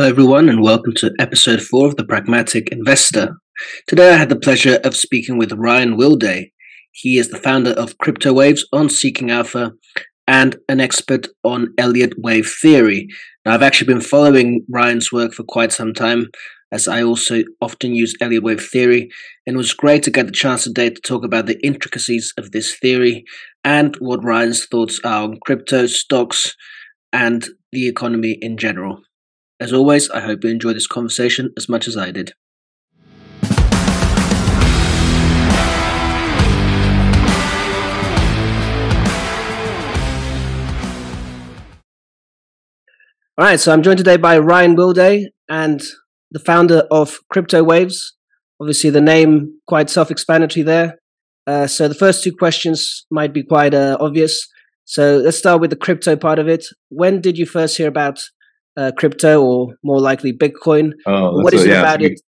Hello, everyone, and welcome to episode four of The Pragmatic Investor. Today, I had the pleasure of speaking with Ryan Wilday. He is the founder of Crypto Waves on Seeking Alpha and an expert on Elliott wave theory. Now, I've actually been following Ryan's work for quite some time, as I also often use Elliott wave theory, and it was great to get the chance today to talk about the intricacies of this theory and what Ryan's thoughts are on crypto, stocks, and the economy in general. As always, I hope you enjoy this conversation as much as I did. All right, so I'm joined today by Ryan Wilday and the founder of Crypto Waves. Obviously, the name quite self-explanatory there. Uh, so the first two questions might be quite uh, obvious. So let's start with the crypto part of it. When did you first hear about uh, crypto or more likely Bitcoin? Oh, what is it yeah, about it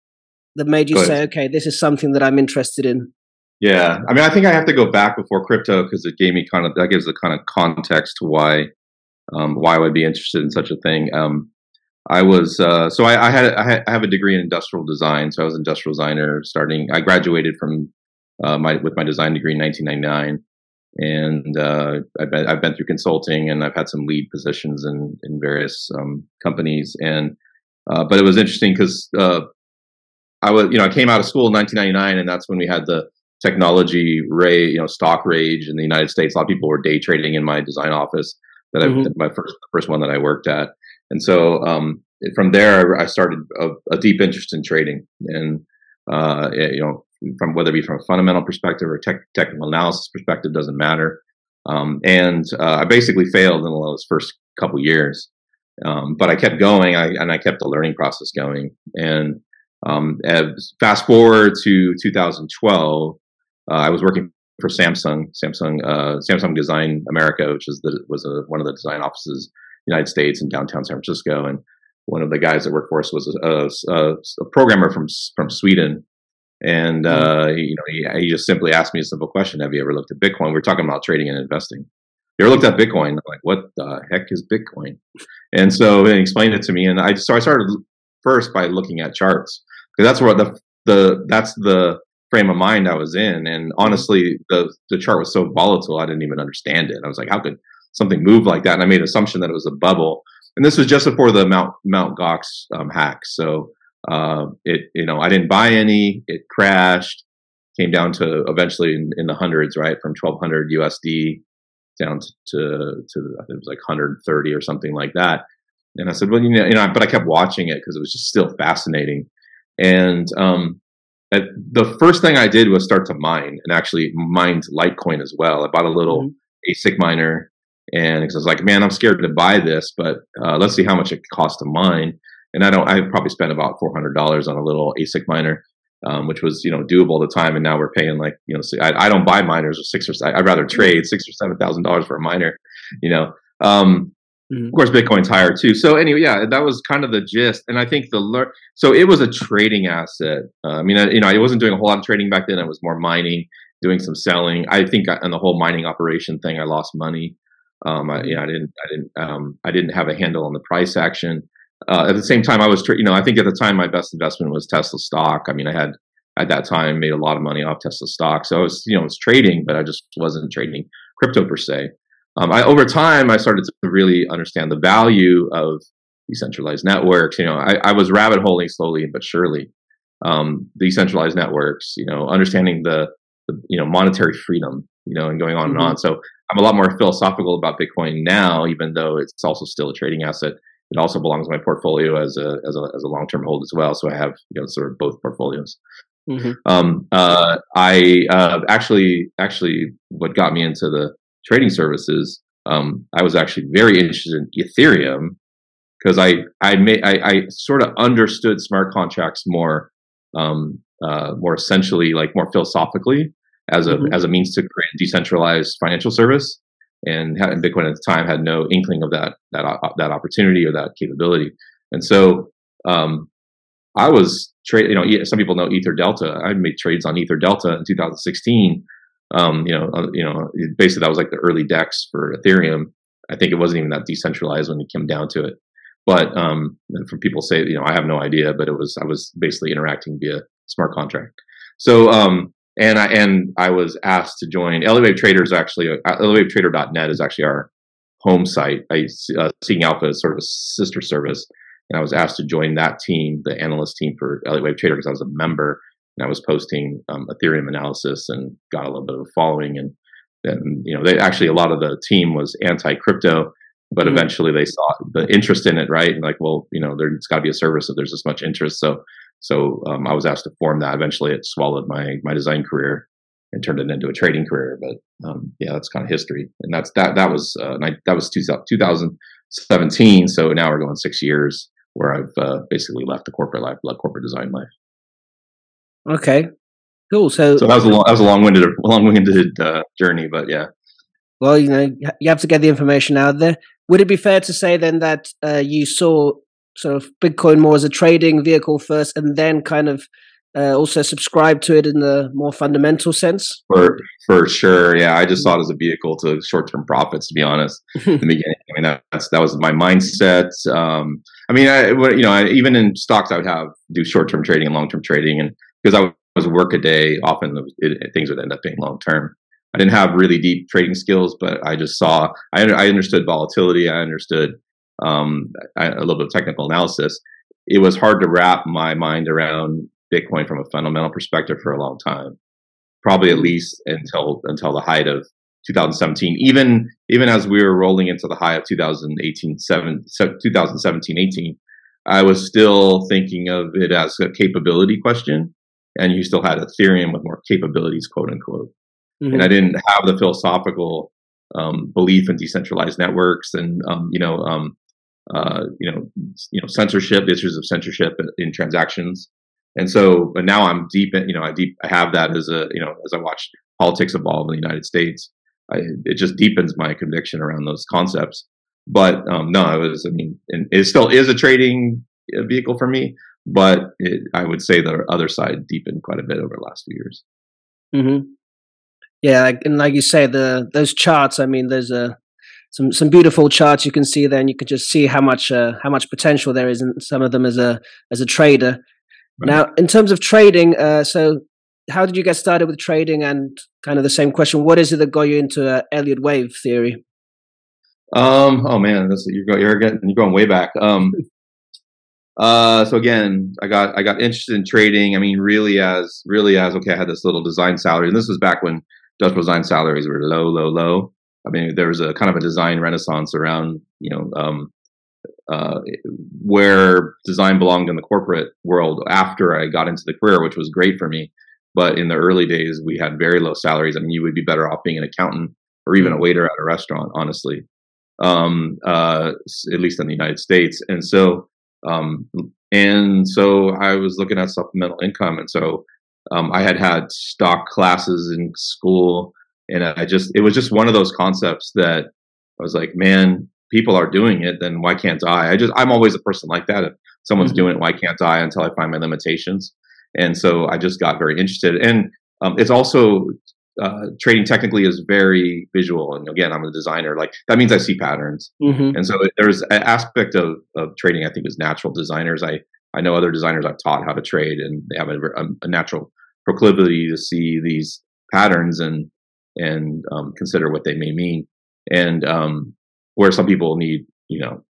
that made you say, okay, this is something that I'm interested in? Yeah, I mean, I think I have to go back before crypto because it gave me kind of that gives the kind of context to why um, why I would be interested in such a thing. Um, I was uh, so I, I, had, I, have a degree in industrial design, so I was an industrial designer starting. I graduated from uh, my with my design degree in 1999, and uh, I've, been, I've been through consulting and I've had some lead positions in in various um, companies. And uh, but it was interesting because uh, I was you know I came out of school in 1999, and that's when we had the technology ray you know stock rage in the United States. A lot of people were day trading in my design office that mm-hmm. I my first first one that I worked at, and so um, from there I started a, a, deep interest in trading and. Uh, you know, from whether it be from a fundamental perspective or tech, technical analysis perspective, doesn't matter. Um, and uh, I basically failed in those first couple years, um, but I kept going, I, and I kept the learning process going. And um, fast forward to 2012, uh, I was working for Samsung, Samsung, uh, Samsung Design America, which is the, was a, one of the design offices in the United States in downtown San Francisco, and one of the guys that worked for us was a, a, a programmer from from Sweden and mm-hmm. uh, you know, he, he, just simply asked me a simple question: Have you ever looked at Bitcoin? We we're talking about trading and investing. You ever looked at Bitcoin? I'm like, what the heck is Bitcoin? And so he explained it to me, and I so I started first by looking at charts because that's where the the that's the frame of mind I was in. And honestly, the the chart was so volatile, I didn't even understand it. I was like, how could something move like that? And I made an assumption that it was a bubble. And this was just before the Mount Mount Gox um, hack. So uh, it, you know, I didn't buy any. It crashed. Came down to eventually in, in the hundreds, right, from 1200 USD down to, to, to I think it was like 130 or something like that. And I said, well, you know, you know, but I kept watching it because it was just still fascinating. And um, the first thing I did was start to mine and actually mined Litecoin as well. I bought a little mm-hmm. ASIC miner and because I was like, man, I'm scared to buy this, but uh, let's see how much it costs to mine and I don't. I probably spent about four hundred dollars on a little ASIC miner, um, which was you know doable at the time. And now we're paying like you know I, I don't buy miners with six or I'd rather trade six or seven thousand dollars for a miner. You know, um, mm-hmm. of course Bitcoin's higher too. So anyway, yeah, that was kind of the gist. And I think the lear- so it was a trading asset. Uh, I mean, I, you know, I wasn't doing a whole lot of trading back then. I was more mining, doing some selling. I think on the whole mining operation thing, I lost money. Um, I, you know, I didn't, I didn't, um, I didn't have a handle on the price action uh, at the same time, I was, you know, I think at the time my best investment was Tesla stock. I mean, I had at that time made a lot of money off Tesla stock, so I was, you know, I was trading, but I just wasn't trading crypto per se. Um, I, over time, I started to really understand the value of decentralized networks. You know, I, I was rabbit holing slowly but surely. Um, decentralized networks, you know, understanding the, the, you know monetary freedom, you know, and going on mm-hmm. and on. So I'm a lot more philosophical about Bitcoin now, even though it's also still a trading asset it also belongs in my portfolio as a as a as a long term hold as well. So I have you know sort of both portfolios. Mm-hmm. Um, uh, I uh, actually actually what got me into the trading services. Um, I was actually very interested in Ethereum because I I, made, I I sort of understood smart contracts more um, uh, more essentially like more philosophically as a mm-hmm. as a means to create a decentralized financial service and, Bitcoin at the time had no inkling of that that that opportunity or that capability. And so um, I was trade. You know, some people know Ether Delta. I made trades on Ether Delta in 2016. Um, you know, uh, you know, basically that was like the early DEX for Ethereum. I think it wasn't even that decentralized when it came down to it. But um, for people say, you know, I have no idea, but it was I was basically interacting via smart contract. So um, and I and I was asked to join Elliott Traders. Actually, uh, ElliottWaveTrader.net is actually our home site. I uh, Seeking Alpha is sort of a sister service, and I was asked to join that team, the analyst team for Elliott Wave Trader, because I was a member and I was posting um, Ethereum analysis and got a little bit of a following. And then you know, they actually a lot of the team was anti crypto, but mm-hmm. eventually they saw the interest in it, right? And like, well, you know, there's got to be a service if there's this much interest. So so um, I was asked to form that. Eventually, it swallowed my my design career and turned it into a trading career. But um, yeah, that's kind of history. And that's that. That was uh, that was 2017. So now we're going six years where I've uh, basically left the corporate life, left corporate design life. Okay, cool. So so that was a long, that was a long winded long winded uh, journey, but yeah. Well, you know, you have to get the information out there. Would it be fair to say then that uh, you saw sort of Bitcoin more as a trading vehicle first, and then kind of uh, also subscribe to it in the more fundamental sense? For for sure, yeah. I just saw it as a vehicle to short term profits. To be honest, in the beginning, I mean that's that was my mindset. Um, I mean, I you know I, even in stocks, I would have do short term trading and long term trading, and because I was work a day, often it, things would end up being long term. I didn't have really deep trading skills, but I just saw I, I understood volatility. I understood um, a little bit of technical analysis, it was hard to wrap my mind around Bitcoin from a fundamental perspective for a long time, probably at least until until the height of 2017. Even even as we were rolling into the high of 2018, 7, 2017, 18, I was still thinking of it as a capability question, and you still had Ethereum with more capabilities, quote unquote. Mm-hmm. And I didn't have the philosophical um, belief in decentralized networks and um, you know um, uh, you know, you know, censorship, issues of censorship in transactions. And so, but now I'm deep in, you know, I deep, I have that as a, you know, as I watch politics evolve in the United States, I, it just deepens my conviction around those concepts. But um, no, it was, I mean, it still is a trading uh, vehicle for me, but it, I would say the other side deepened quite a bit over the last few years. Mm-hmm. Yeah, and like you say, the those charts. I mean, there's a some some beautiful charts you can see there, and you can just see how much uh, how much potential there is in some of them as a as a trader. Right. Now, in terms of trading, uh, so how did you get started with trading? And kind of the same question: What is it that got you into uh, Elliott wave theory? Um. Oh man, this, you're going you're getting you're going way back. Um. Uh, so again, I got I got interested in trading. I mean, really as really as okay, I had this little design salary, and this was back when industrial design salaries were low, low, low. I mean, there was a kind of a design renaissance around, you know, um, uh, where design belonged in the corporate world after I got into the career, which was great for me. But in the early days, we had very low salaries. I mean, you would be better off being an accountant or even a mm. waiter at a restaurant, honestly, um, uh, at least in the United States. And so, um, and so I was looking at supplemental income, and so um, I had had stock classes in school and I just it was just one of those concepts that I was like, man, people are doing it, then why can't I? I just I'm always a person like that. If someone's mm-hmm. doing it, why can't I? Until I find my limitations. And so I just got very interested. And um, it's also uh, trading technically is very visual. And again, I'm a designer. Like that means I see patterns. Mm-hmm. And so there's an aspect of, of trading I think is natural designers. I I know other designers I've taught how to trade, and they have a, a natural proclivity to see these patterns and and um, consider what they may mean. And um, where some people need, you know,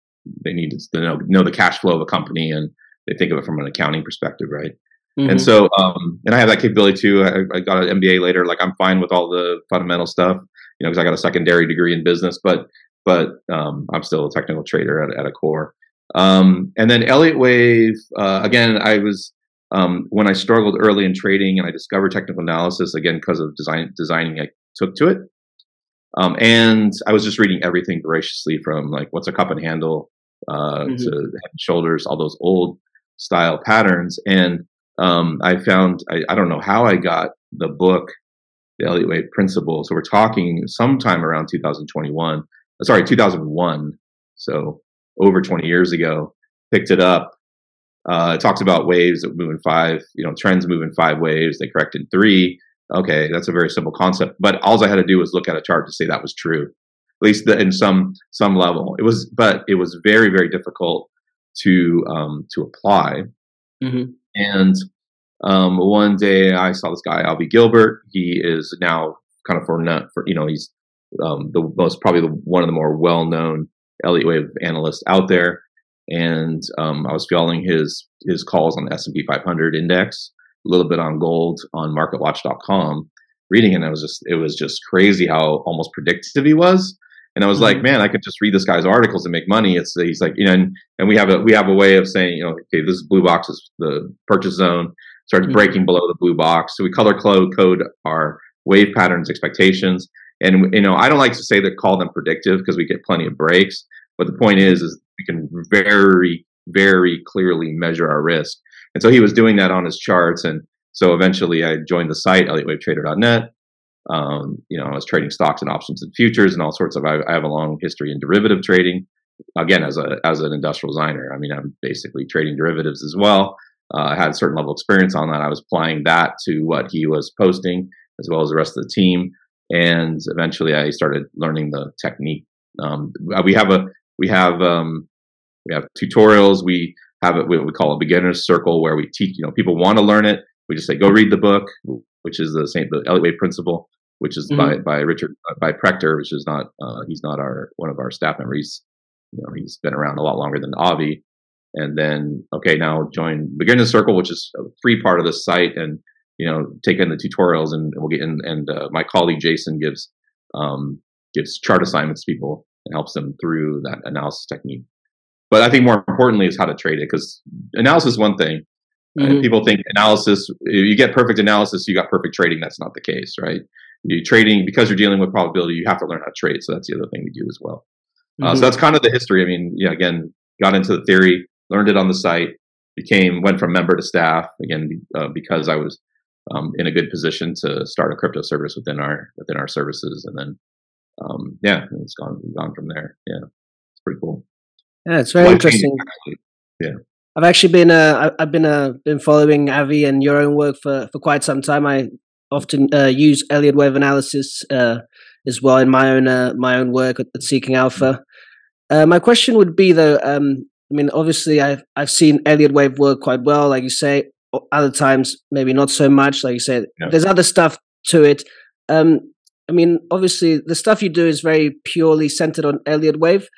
they need to know, know the cash flow of a company and they think of it from an accounting perspective, right? Mm-hmm. And so, um, and I have that capability too. I, I, got an MBA later. Like I'm fine with all the fundamental stuff, you know, because I got a secondary degree in business, but but um, I'm still a technical trader at, at a core. Um, and then Elliott Wave, uh, again, I was um, when I struggled early in trading and I discovered technical analysis again because of design designing I took to it. Um, and I was just reading everything voraciously from like what's a cup and handle uh, mm-hmm. to head and shoulders, all those old style patterns. And um, I found I, I, don't know how I got the book, the Elliott Wave Principle. So we're talking sometime around 2021, uh, sorry, 2001. So over 20 years ago, picked it up. Uh, it talks about waves that move in five, you know, trends move in five waves. They correct in three okay, that's a very simple concept. But all I had to do was look at a chart to say that was true, at least the, in some some level. It was, but it was very very difficult to um, to apply. Mm-hmm. And um, one day I saw this guy, Avi Gilburt. He is now kind of for, not for you know, he's um, the most probably the, one of the more well known Elliott Wave analysts out there. And um, I was following his his calls on the S and P 500 index, a little bit on gold on MarketWatch.com. Reading it, and it was just it was just crazy how almost predictive he was. And I was mm-hmm. like, man, I could just read this guy's articles and make money. It's he's like, you know, and, and we have a we have a way of saying, you know, okay, this blue box is the purchase zone starts mm-hmm. breaking below the blue box. So we color code our wave patterns expectations. And you know, I don't like to say that call them predictive because we get plenty of breaks. But the point is, is we can very, very clearly measure our risk. And so he was doing that on his charts. And so eventually I joined the site, ElliottWaveTrader.net. Um, you know, I was trading stocks and options and futures and all sorts of, I, I have a long history in derivative trading. Again, as a, as an industrial designer, I mean, I'm basically trading derivatives as well uh, had a certain level of experience on that. I was applying that to what he was posting as well as the rest of the team. And eventually I started learning the technique. Um, we have a, we have, um, we have tutorials. We have what we call a beginner's circle where we teach, you know, people want to learn it. We just say, go read the book, which is the same, the Elliott Wave principle, which is mm-hmm. by, by Richard, by Prechter, which is not, uh, he's not our, one of our staff members. You know, he's been around a lot longer than Avi and then okay now join beginner's circle which is a free part of the site and you know take in the tutorials and we'll get in and uh, my colleague jason gives um, gives chart assignments to people and helps them through that analysis technique but i think more importantly is how to trade it because analysis is one thing mm-hmm. people think analysis you get perfect analysis you got perfect trading that's not the case right you trading because you're dealing with probability you have to learn how to trade so that's the other thing we do as well uh, mm-hmm. so that's kind of the history i mean yeah again got into the theory learned it on the site, became went from member to staff again uh, because I was um, in a good position to start a crypto service within our within our services, and then um, yeah, it's gone gone from there. Yeah, it's pretty cool. Yeah, it's very interesting. Yeah. I've actually been uh, I've been uh, been following Avi and your own work for, for quite some time. I often uh, use Elliott wave analysis uh, as well in my own uh, my own work at, Seeking Alpha. Uh, my question would be though, um, I mean, obviously, I've I've seen Elliott Wave work quite well, like you say. Other times, maybe not so much. Like you said, there's other stuff to it. Um, I mean, obviously, the stuff you do is very purely centered on Elliott Wave.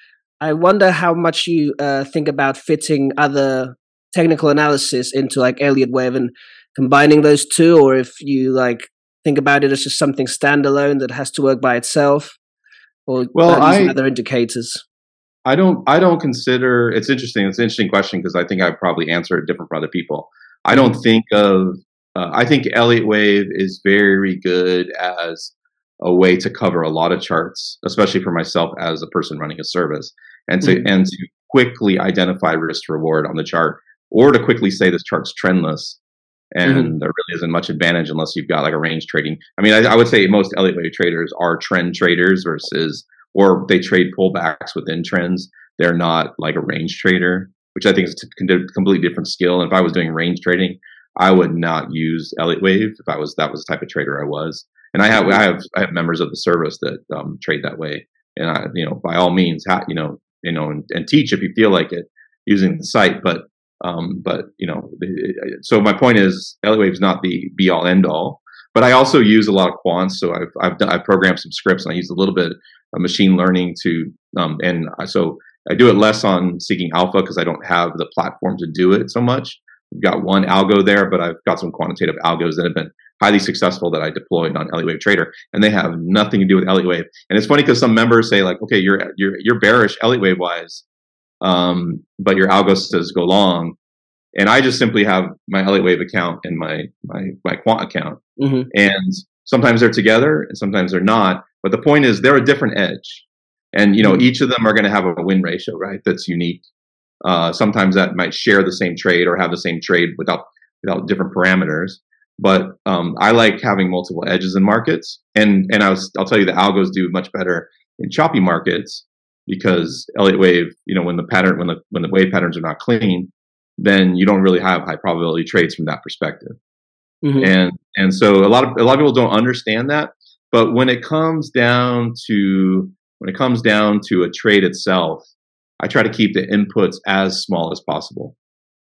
I wonder how much you uh, think about fitting other technical analysis into like Elliott Wave and combining those two, or if you like think about it as just something standalone that has to work by itself, or well, I, other indicators. I don't. I don't consider. It's interesting. It's an interesting question because I think I probably answer it different for other people. I don't think of. Uh, I think Elliott Wave is very good as a way to cover a lot of charts, especially for myself as a person running a service, and to mm-hmm. and to quickly identify risk to reward on the chart, or to quickly say this chart's trendless, and mm-hmm. there really isn't much advantage unless you've got like a range trading. I mean, I, I would say most Elliott Wave traders are trend traders versus or they trade pullbacks within trends. They're not like a range trader, which I think is a completely different skill. And if I was doing range trading, I would not use Elliott Wave if I was that was the type of trader I was. And I have I have I have members of the service that um, trade that way. And I, you know, by all means, ha- you know, you know, and, and, teach if you feel like it using the site. But um, but you know, so my point is, Elliott Wave is not the be all end all. But I also use a lot of quants. So I've I've, done, I've programmed some scripts and I use a little bit of machine learning to, um, and so I do it less on Seeking Alpha because I don't have the platform to do it so much. I've got one algo there, but I've got some quantitative algos that have been highly successful that I deployed on Elliott Wave Trader, and they have nothing to do with Elliott Wave. And it's funny because some members say like, okay, you're you're you're bearish Elliott Wave wise, um, but your algo says go long, and I just simply have my Elliott Wave account and my my my quant account, mm-hmm. and sometimes they're together and sometimes they're not. But the point is, they're a different edge, and you know mm-hmm. each of them are going to have a win ratio, right? That's unique. Uh, sometimes that might share the same trade or have the same trade without without different parameters. But um, I like having multiple edges in markets, and and I was, I'll tell you the algos do much better in choppy markets because Elliott Wave, you know, when the pattern when the when the wave patterns are not clean, then you don't really have high probability trades from that perspective. Mm-hmm. And and so a lot of a lot of people don't understand that. But when it comes down to when it comes down to a trade itself, I try to keep the inputs as small as possible.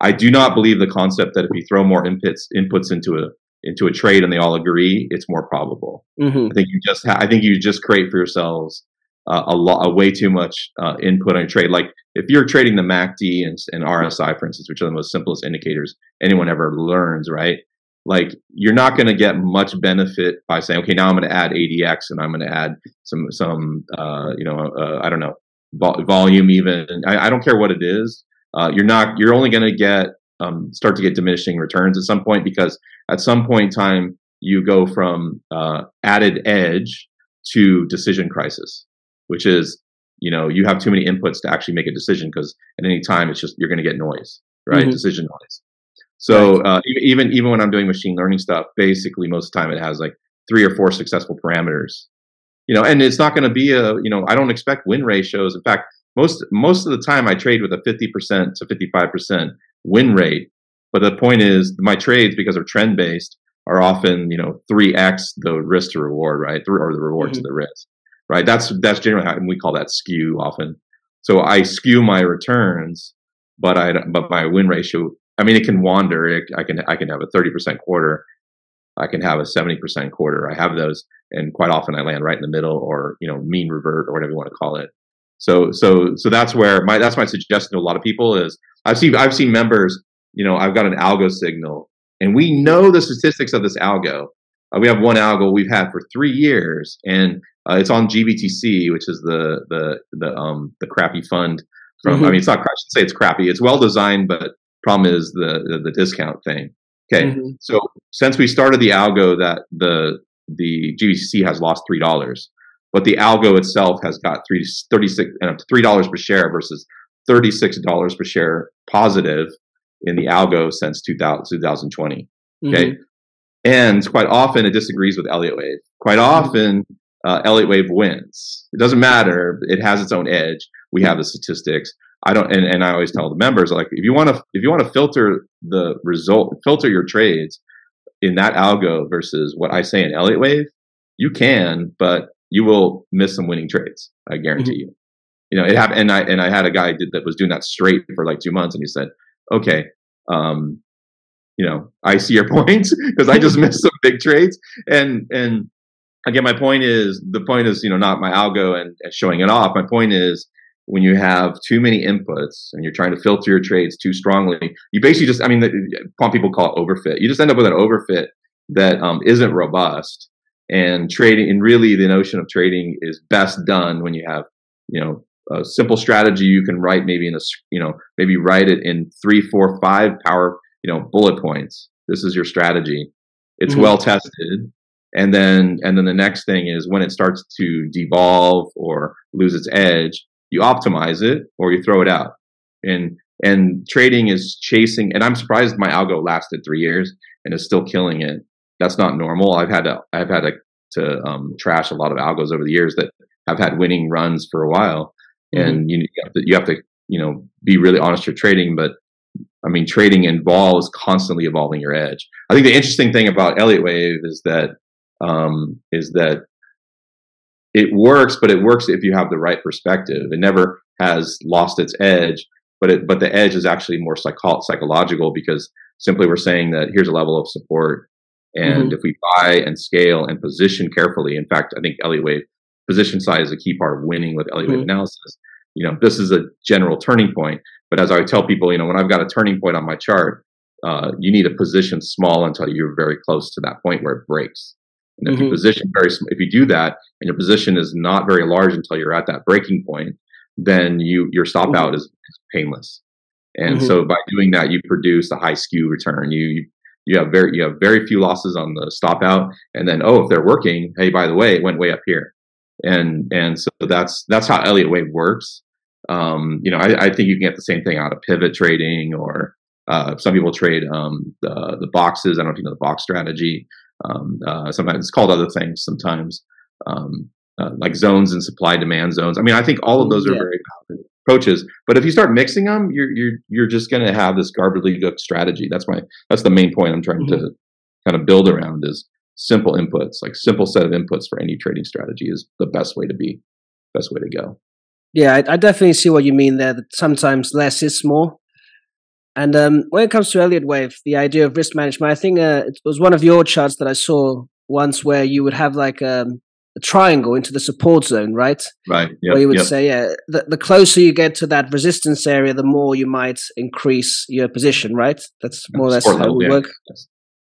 I do not believe the concept that if you throw more inputs inputs into a into a trade and they all agree, it's more probable. Mm-hmm. I think you just ha- I think you just create for yourselves uh, a lot, a way too much uh, input on a trade. Like if you're trading the MACD and, and RSI, for instance, which are the most simplest indicators anyone ever learns, right? Like you're not going to get much benefit by saying, okay, now I'm going to add ADX and I'm going to add some some uh, you know uh, I don't know vol- volume even. I, I, don't care what it is. Uh, you're not. You're only going to get um, start to get diminishing returns at some point because at some point in time you go from uh, added edge to decision crisis, which is you know you have too many inputs to actually make a decision because at any time it's just you're going to get noise, right? Mm-hmm. Decision noise. So uh, even even when I'm doing machine learning stuff, basically most of the time it has like three or four successful parameters. You know, and it's not going to be a you know I don't expect win ratios. In fact, most most of the time I trade with a 50% to 55% win rate. But the point is, my trades because they're trend based are often you know three x the risk to reward, right, or the reward mm-hmm. to the risk, right? That's that's generally how we call that skew often. So I skew my returns, but I but my win ratio I mean, it can wander. It, I can I can have a thirty percent quarter. I can have a seventy percent quarter. I have those, and quite often I land right in the middle, or you know, mean revert, or whatever you want to call it. So so so that's where my that's my suggestion to a lot of people is I've seen I've seen members. You know, I've got an algo signal, and we know the statistics of this algo. Uh, we have one algo we've had for three years, and uh, it's on GBTC, which is the the the um the crappy fund from. Mm-hmm. I mean, it's not. I should say it's crappy. It's well designed, but Problem is the the, the discount thing. Okay, mm-hmm. so since we started the algo, that the the GBTC has lost three dollars, but the algo itself has got three thirty six three dollars per share versus thirty six dollars per share positive in the algo since 2000, 2020. Okay, mm-hmm. and quite often it disagrees with Elliott Wave. Quite mm-hmm. often, uh, Elliott Wave wins. It doesn't matter; it has its own edge. We have the statistics. I don't, and, and I always tell the members like if you want to if you want to filter the result, filter your trades in that algo versus what I say in Elliott Wave, you can, but you will miss some winning trades. I guarantee mm-hmm. you. You know, it happened, and I and I had a guy did, that was doing that straight for like two months, and he said, "Okay, um, you know, I see your points because I just missed some big trades." And and again, my point is the point is you know not my algo and, and showing it off. My point is when you have too many inputs and you're trying to filter your trades too strongly, you basically just, I mean, the, people call it overfit. You just end up with an overfit that um, not robust. And trading, and really the notion of trading is best done when you have, you know, a simple strategy you can write maybe in a, you know, maybe write it in three, four, five power, you know, bullet points. This is your strategy. It's mm-hmm. well tested. And then, and then the next thing is when it starts to devolve or lose its edge, you optimize it or you throw it out. And and trading is chasing. And I'm surprised my algo lasted three years and is still killing it. That's not normal. I've had to I've had to, to um, trash a lot of algos over the years that have had winning runs for a while. Mm-hmm. And you, you, have to, you have to you know be really honest with trading, but I mean, trading involves constantly evolving your edge. I think the interesting thing about Elliott Wave is that um, is that it works, but it works if you have the right perspective. It never has lost its edge, but it, but the edge is actually more psycho- psychological because simply we're saying that here's a level of support, and mm-hmm. if we buy and scale and position carefully, in fact, I think Elliott Wave position size is a key part of winning with Elliott Wave mm-hmm. analysis. You know, this is a general turning point, but as I tell people, you know, when I've got a turning point on my chart, uh, you need a position small until you're very close to that point where it breaks. And if mm-hmm. you position very, if you do that, and your position is not very large until you're at that breaking point, then you your stop out is, is painless. And mm-hmm. so by doing that, you produce a high skew return. You you have very you have very few losses on the stop out, and then oh, if they're working, hey, by the way, it went way up here, and and so that's that's how Elliott Wave works. Um, you know, I, I, think you can get the same thing out of pivot trading, or uh, some people trade um, the the boxes. I don't know if you know the box strategy. Um, uh, sometimes it's called other things. Sometimes um, uh, like zones and supply demand zones. I mean, I think all of those are yeah. very approaches. But if you start mixing them, you're you're you're just going to have this gobbledygook strategy. That's my that's the main point I'm trying mm-hmm. to kind of build around is simple inputs, like simple set of inputs for any trading strategy is the best way to be, best way to go. Yeah, I, I, definitely see what you mean there. That sometimes less is more. And um, when it comes to Elliott Wave, the idea of risk management, I think uh, it was one of your charts that I saw once where you would have like um, a triangle into the support zone, right? Right. Yep, where you would yep. say, yeah, the, the closer you get to that resistance area, the more you might increase your position, right? That's more or less how it would yeah. work.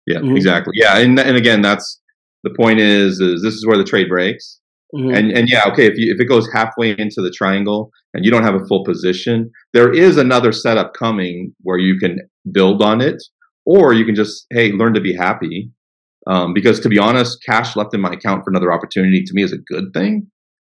Yeah, mm-hmm. exactly. Yeah, and and again, that's the point is is this is where the trade breaks. Mm-hmm. And and yeah, okay, if you if it goes halfway into the triangle and you don't have a full position, there is another setup coming where you can build on it, or you can just hey learn to be happy. Um, because to be honest, cash left in my account for another opportunity to me is a good thing.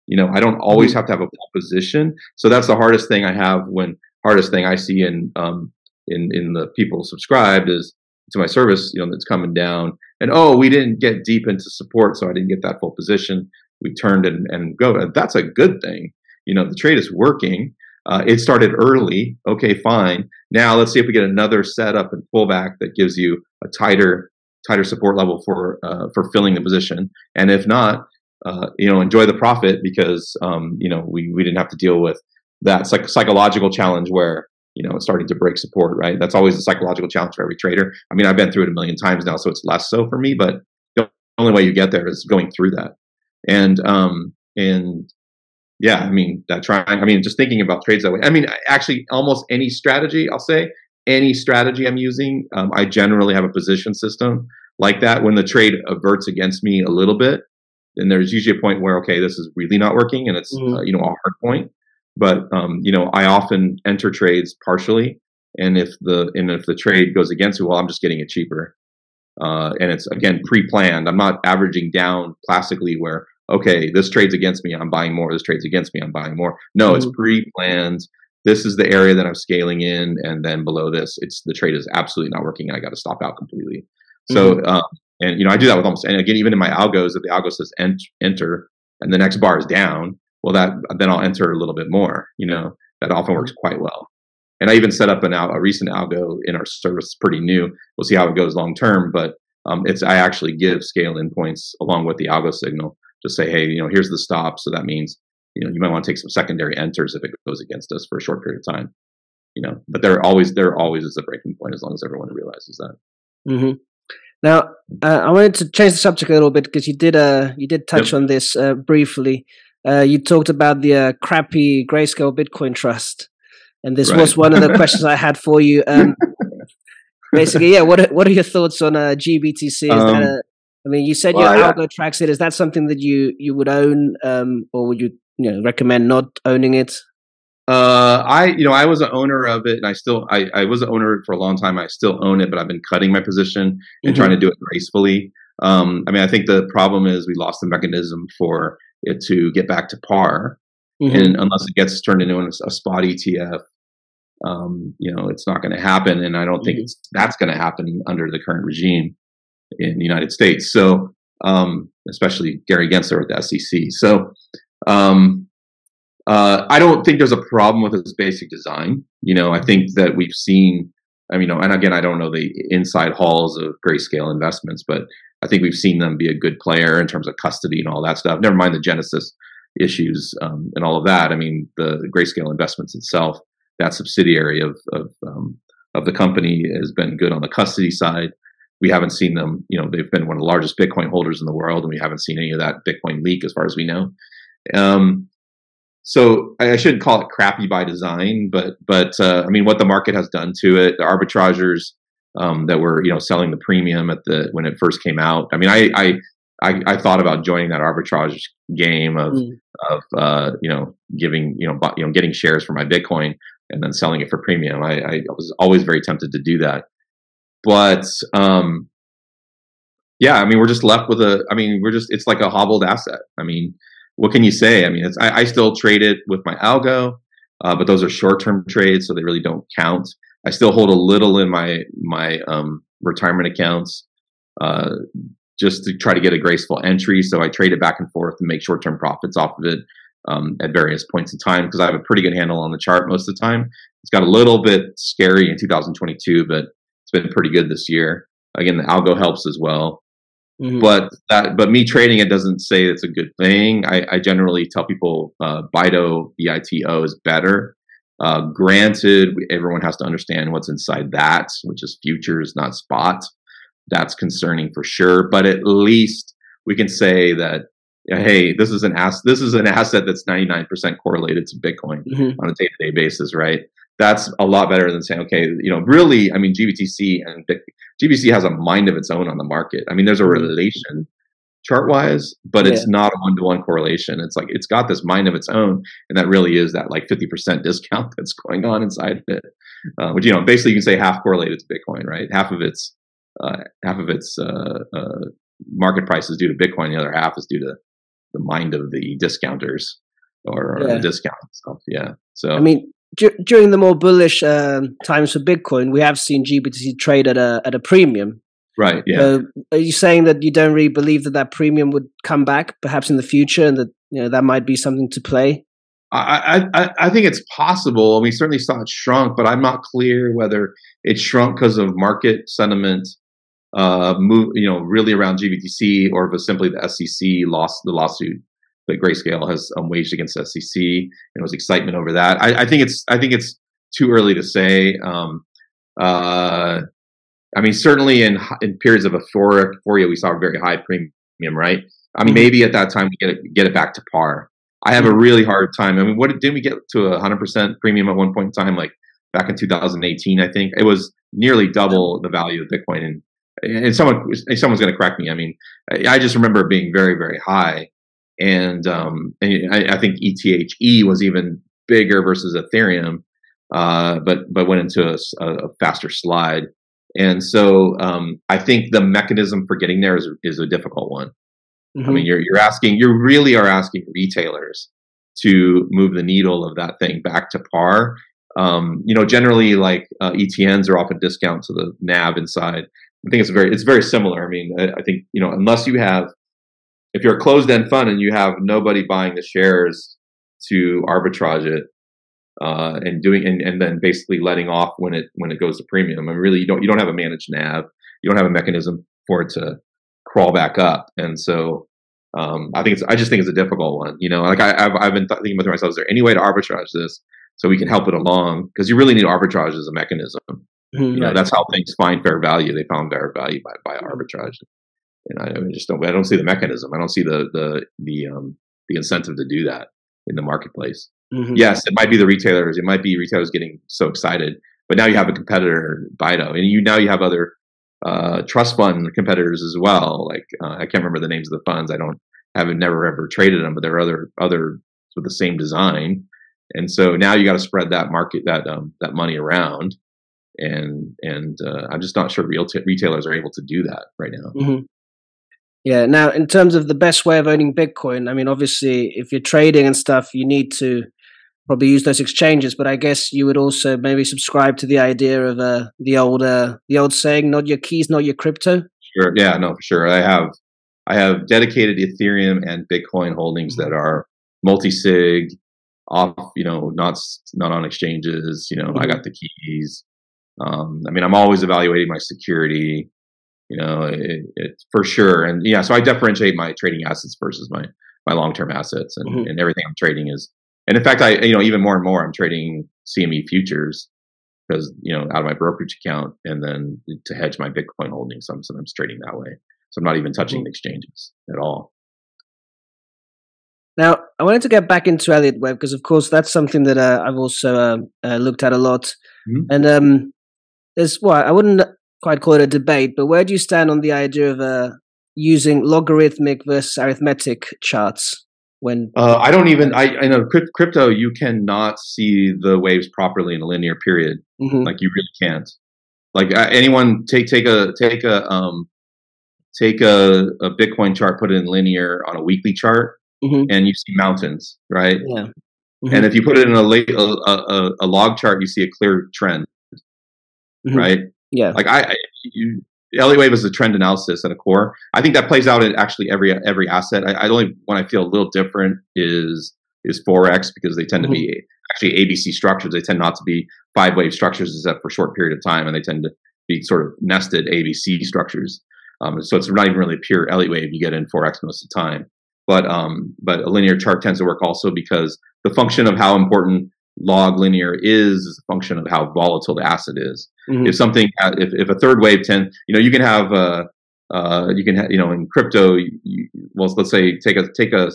You know, I don't always mm-hmm. have to have a full position, so that's the hardest thing I have when hardest thing I see in um, in in the people subscribed is to my service, you know, that's coming down. And oh, we didn't get deep into support, so I didn't get that full position. We turned and, and go. That's a good thing. You know, the trade is working. Uh, it started early. Okay, fine. Now let's see if we get another setup and pullback that gives you a tighter, tighter support level for uh, for filling the position. And if not, uh, you know, enjoy the profit because um, you know we we didn't have to deal with that psych- psychological challenge where you know, it's starting to break support, right? That's always a psychological challenge for every trader. I mean, I've been through it a million times now, so it's less so for me, but the only way you get there is going through that. And, um, and yeah, I mean, that trying, I mean, just thinking about trades that way. I mean, actually, almost any strategy, I'll say, any strategy I'm using, um, I generally have a position system like that. When the trade averts against me a little bit, then there's usually a point where, okay, this is really not working and it's, mm-hmm. uh, you know, a hard point. But um, you know, I often enter trades partially, and if the and if the trade goes against me, well, I'm just getting it cheaper. Uh, and it's again pre-planned. I'm not averaging down classically where okay, this trade's against me, I'm buying more. This trade's against me, I'm buying more. No, mm-hmm. it's pre-planned. This is the area that I'm scaling in, and then below this, it's the trade is absolutely not working, and I got to stop out completely. So, mm-hmm. um, and you know, I do that with almost, and again, even in my algos, if the algo says enter, and the next bar is down, well, that then I'll enter a little bit more. You know, that often works quite well. And I even set up an a recent algo in our service, pretty new. We'll see how it goes long term, but um, it's I actually give scale in points along with the algo signal. Just say, hey, you know, here's the stop. So that means you know you might want to take some secondary enters if it goes against us for a short period of time. You know, but there always there always is a breaking point as long as everyone realizes that. Mm-hmm. Now, uh, I wanted to change the subject a little bit because you did uh you did touch yep. on this uh, briefly. Uh, you talked about the uh, crappy grayscale Bitcoin trust, and this right. was one of the questions I had for you. Um, basically, yeah. What are, what are your thoughts on uh, GBTC? Um, a, I mean, you said well, your algo tracks it. Is that something that you you would own, um, or would you you know recommend not owning it? Uh, I you know I was an owner of it, and I still I, I was an owner for a long time. I still own it, but I've been cutting my position and mm-hmm. trying to do it gracefully. Um, I mean, I think the problem is we lost the mechanism for it to get back to par. Mm-hmm. And unless it gets turned into a, spot ETF, um, you know, it's not going to happen. And I don't think mm-hmm. that's going to happen under the current regime in the United States. So, um, especially Gary Gensler at the SEC. So, um, uh, I don't think there's a problem with its basic design. You know, I think that we've seen, I mean, know, and again, I don't know the inside halls of grayscale investments, but I think we've seen them be a good player in terms of custody and all that stuff. Never mind the Genesis issues um, and all of that. I mean, the, the Grayscale Investments itself, that subsidiary of of, um, of the company, has been good on the custody side. We haven't seen them. You know, they've been one of the largest Bitcoin holders in the world, and we haven't seen any of that Bitcoin leak, as far as we know. Um, so I, I shouldn't call it crappy by design, but but uh, I mean, what the market has done to it, the arbitrageurs um, that were you know selling the premium at the when it first came out. I mean, I I I, I thought about joining that arbitrage game of mm. of uh, you know giving you know bu- you know getting shares for my Bitcoin and then selling it for premium. I, I was always very tempted to do that, but um, yeah, I mean, we're just left with a. I mean, we're just it's like a hobbled asset. I mean, what can you say? I mean, it's I, I still trade it with my algo, uh, but those are short term trades, so they really don't count. I still hold a little in my my um, retirement accounts uh, just to try to get a graceful entry. So I trade it back and forth and make short term profits off of it um, at various points in time because I have a pretty good handle on the chart most of the time. It's got a little bit scary in 2022, but it's been pretty good this year. Again, the algo helps as well. Mm-hmm. But that, but me trading it doesn't say it's a good thing. I, I generally tell people uh, BITO, B-I-T-O is better. Uh, granted, everyone has to understand what's inside that, which is futures, not spot. That's concerning for sure. But at least we can say that, hey, this is an ass. This is an asset that's 99% correlated to Bitcoin mm-hmm. on a day-to-day basis, right? That's a lot better than saying, okay, you know, really, I mean, GBTC and GBC has a mind of its own on the market. I mean, there's a mm-hmm. relation chart wise, but yeah. it's not a one to one correlation. It's like it's got this mind of its own, and that really is that like 50% discount that's going on inside of it. Uh, which you know, basically, you can say half correlated to Bitcoin, right? Half of its uh, half of its uh, uh market price is due to Bitcoin, the other half is due to the mind of the discounters or, yeah. the discount stuff. Yeah. So I mean, during the more bullish um, times for Bitcoin, we have seen GBTC trade at a at a premium. Right. Yeah. Are you saying that you don't really believe that that premium would come back, perhaps in the future, and that you know that might be something to play? I, I, I think it's possible. We certainly saw it shrunk, but I'm not clear whether it shrunk because of market sentiment, uh, move, you know, really around GBTC, or if it's simply the SEC lost the lawsuit that Grayscale has um, waged against SEC, and it was excitement over that. I, I, think it's I think it's too early to say. Um, uh, I mean, certainly in in periods of euphoria, we saw a very high premium, right? I mean, mm-hmm. maybe at that time we get it get it back to par. I have a mm-hmm. really hard time. I mean, what didn't we get to a hundred percent premium at one point in time? Like back in 2018, I think it was nearly double the value of Bitcoin. And and someone someone's going to correct me. I mean, I just remember it being very very high, and um, and I, I think ETHE was even bigger versus Ethereum, uh, but but went into a, a faster slide. And so um, I think the mechanism for getting there is is a difficult one. Mm-hmm. I mean, you're you're asking, you really are asking retailers to move the needle of that thing back to par. Um, you know, generally, like uh, ETNs are often discount to the NAV inside. I think it's very it's very similar. I mean, I, I think you know, unless you have if you're a closed end fund and you have nobody buying the shares to arbitrage it, uh, and doing and, and then basically letting off when it when it goes to premium. I mean, really, you don't you don't have a managed nav. You don't have a mechanism for it to crawl back up. And so um, I think it's I just think it's a difficult one. You know, like I, have I've been thinking about myself: is there any way to arbitrage this so we can help it along? Because you really need arbitrage as a mechanism. Mm-hmm, you know, right. that's how things find fair value. They found fair value by by arbitrage. And I, I just don't I don't see the mechanism. I don't see the the the um the incentive to do that in the marketplace. Mm-hmm. Yes, it might be the retailers. It might be retailers getting so excited, but now you have a competitor, Bito, and you now you have other uh, trust fund competitors as well. Like uh, I can't remember the names of the funds. I don't haven't never ever traded them, but there are other other with the same design. And so now you got to spread that market that um, that money around, and and uh, I'm just not sure real t- retailers are able to do that right now. Mm-hmm. Yeah. Now, in terms of the best way of owning Bitcoin, I mean, obviously, if you're trading and stuff, you need to probably use those exchanges. But I guess you would also maybe subscribe to the idea of uh, the old uh, the old saying, "Not your keys, not your crypto." Sure. Yeah. No, for sure. I have I have dedicated Ethereum and Bitcoin holdings that are multi sig, off. You know, not not on exchanges. You know, mm-hmm. I got the keys. Um, I mean, I'm always evaluating my security. You know, it, it, for sure. And yeah, so I differentiate my trading assets versus my my long term assets, and, mm-hmm. and everything I'm trading is and in fact, I you know even more and more I'm trading CME futures because you know out of my brokerage account, and then to hedge my Bitcoin holdings, So I'm sometimes trading that way. So I'm not even touching the exchanges at all. Now, I wanted to get back into Elliott Wave because, of course, that's something that uh, I've also uh, uh, looked at a lot. Mm-hmm. And um, there's what well, I wouldn't quite call it a debate, but where do you stand on the idea of uh, using logarithmic versus arithmetic charts? when uh, I don't even I, I know crypto you cannot see the waves properly in a linear period mm-hmm. like you really can't like uh, anyone take take a take a um take a, a Bitcoin chart put it in linear on a weekly chart mm-hmm. and you see mountains right yeah mm-hmm. and if you put it in a, a, a, a log chart you see a clear trend mm-hmm. right yeah like I, I you, Elliott Wave is a trend analysis and a core. I think that plays out in actually every every asset. I, I only when I feel a little different is is forex because they tend mm-hmm. to be mm-hmm. actually ABC structures. They tend not to be five wave structures except for a short period of time, and they tend to be sort of nested ABC structures. Um, so it's not even really pure Elliott wave. You get in forex most of the time. But um, but a linear chart tends to work also because the function of how important log linear is is a function of how volatile the asset is. Mm-hmm. If something, if, if a third wave ten, you know, you can have, uh, uh, you can, have, you know, in crypto, you, well, let's say take a take a,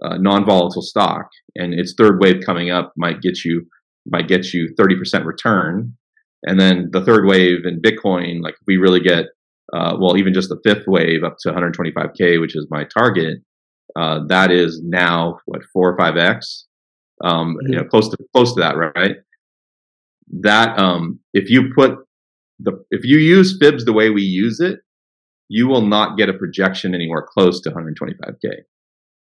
a non-volatile stock, and its third wave coming up might get you might get you thirty percent return, and then the third wave in Bitcoin, like we really get, uh, well, even just the fifth wave up to 125k, which is my target, uh, that is now what four or five x um, mm-hmm. you know, close to close to that, right? That um, if you put the if you use fibs the way we use it, you will not get a projection anywhere close to 125k.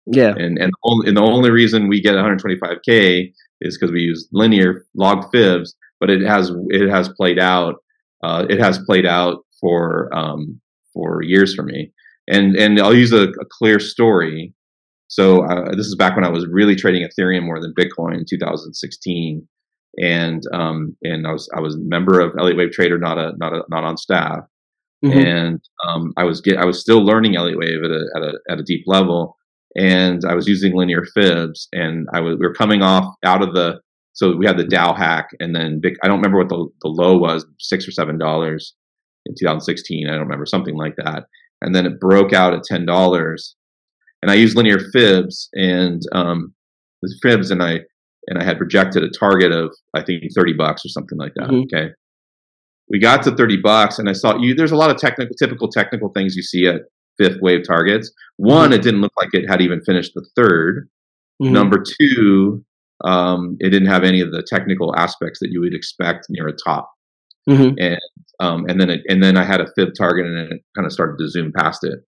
Yeah, and and the only, and the only reason we get 125k is because we use linear log fibs, but it has it has played out. Uh, it has played out for um, for years for me, and and I'll use a, a clear story. So uh, this is back when I was really trading Ethereum more than Bitcoin in 2016, and um, and I was I was a member of Elliott Wave Trader, not a not a not on staff, mm-hmm. and um, I was get I was still learning Elliott Wave at a, at a at a deep level, and I was using linear fibs, and I was we were coming off out of the so we had the DAO hack, and then Big, I don't remember what the the low was six or seven dollars in 2016. I don't remember something like that, and then it broke out at ten dollars and I used linear fibs and um, with fibs, and I and I had projected a target of I think thirty bucks or something like that. Mm-hmm. Okay, we got to thirty bucks, and I saw you. There's a lot of technical, typical technical things you see at fifth wave targets. One, mm-hmm. it didn't look like it had even finished the 3rd mm-hmm. Number two, um, it didn't have any of the technical aspects that you would expect near a top. Mm-hmm. And um, and then it, and then I had a fib target, and it kind of started to zoom past it.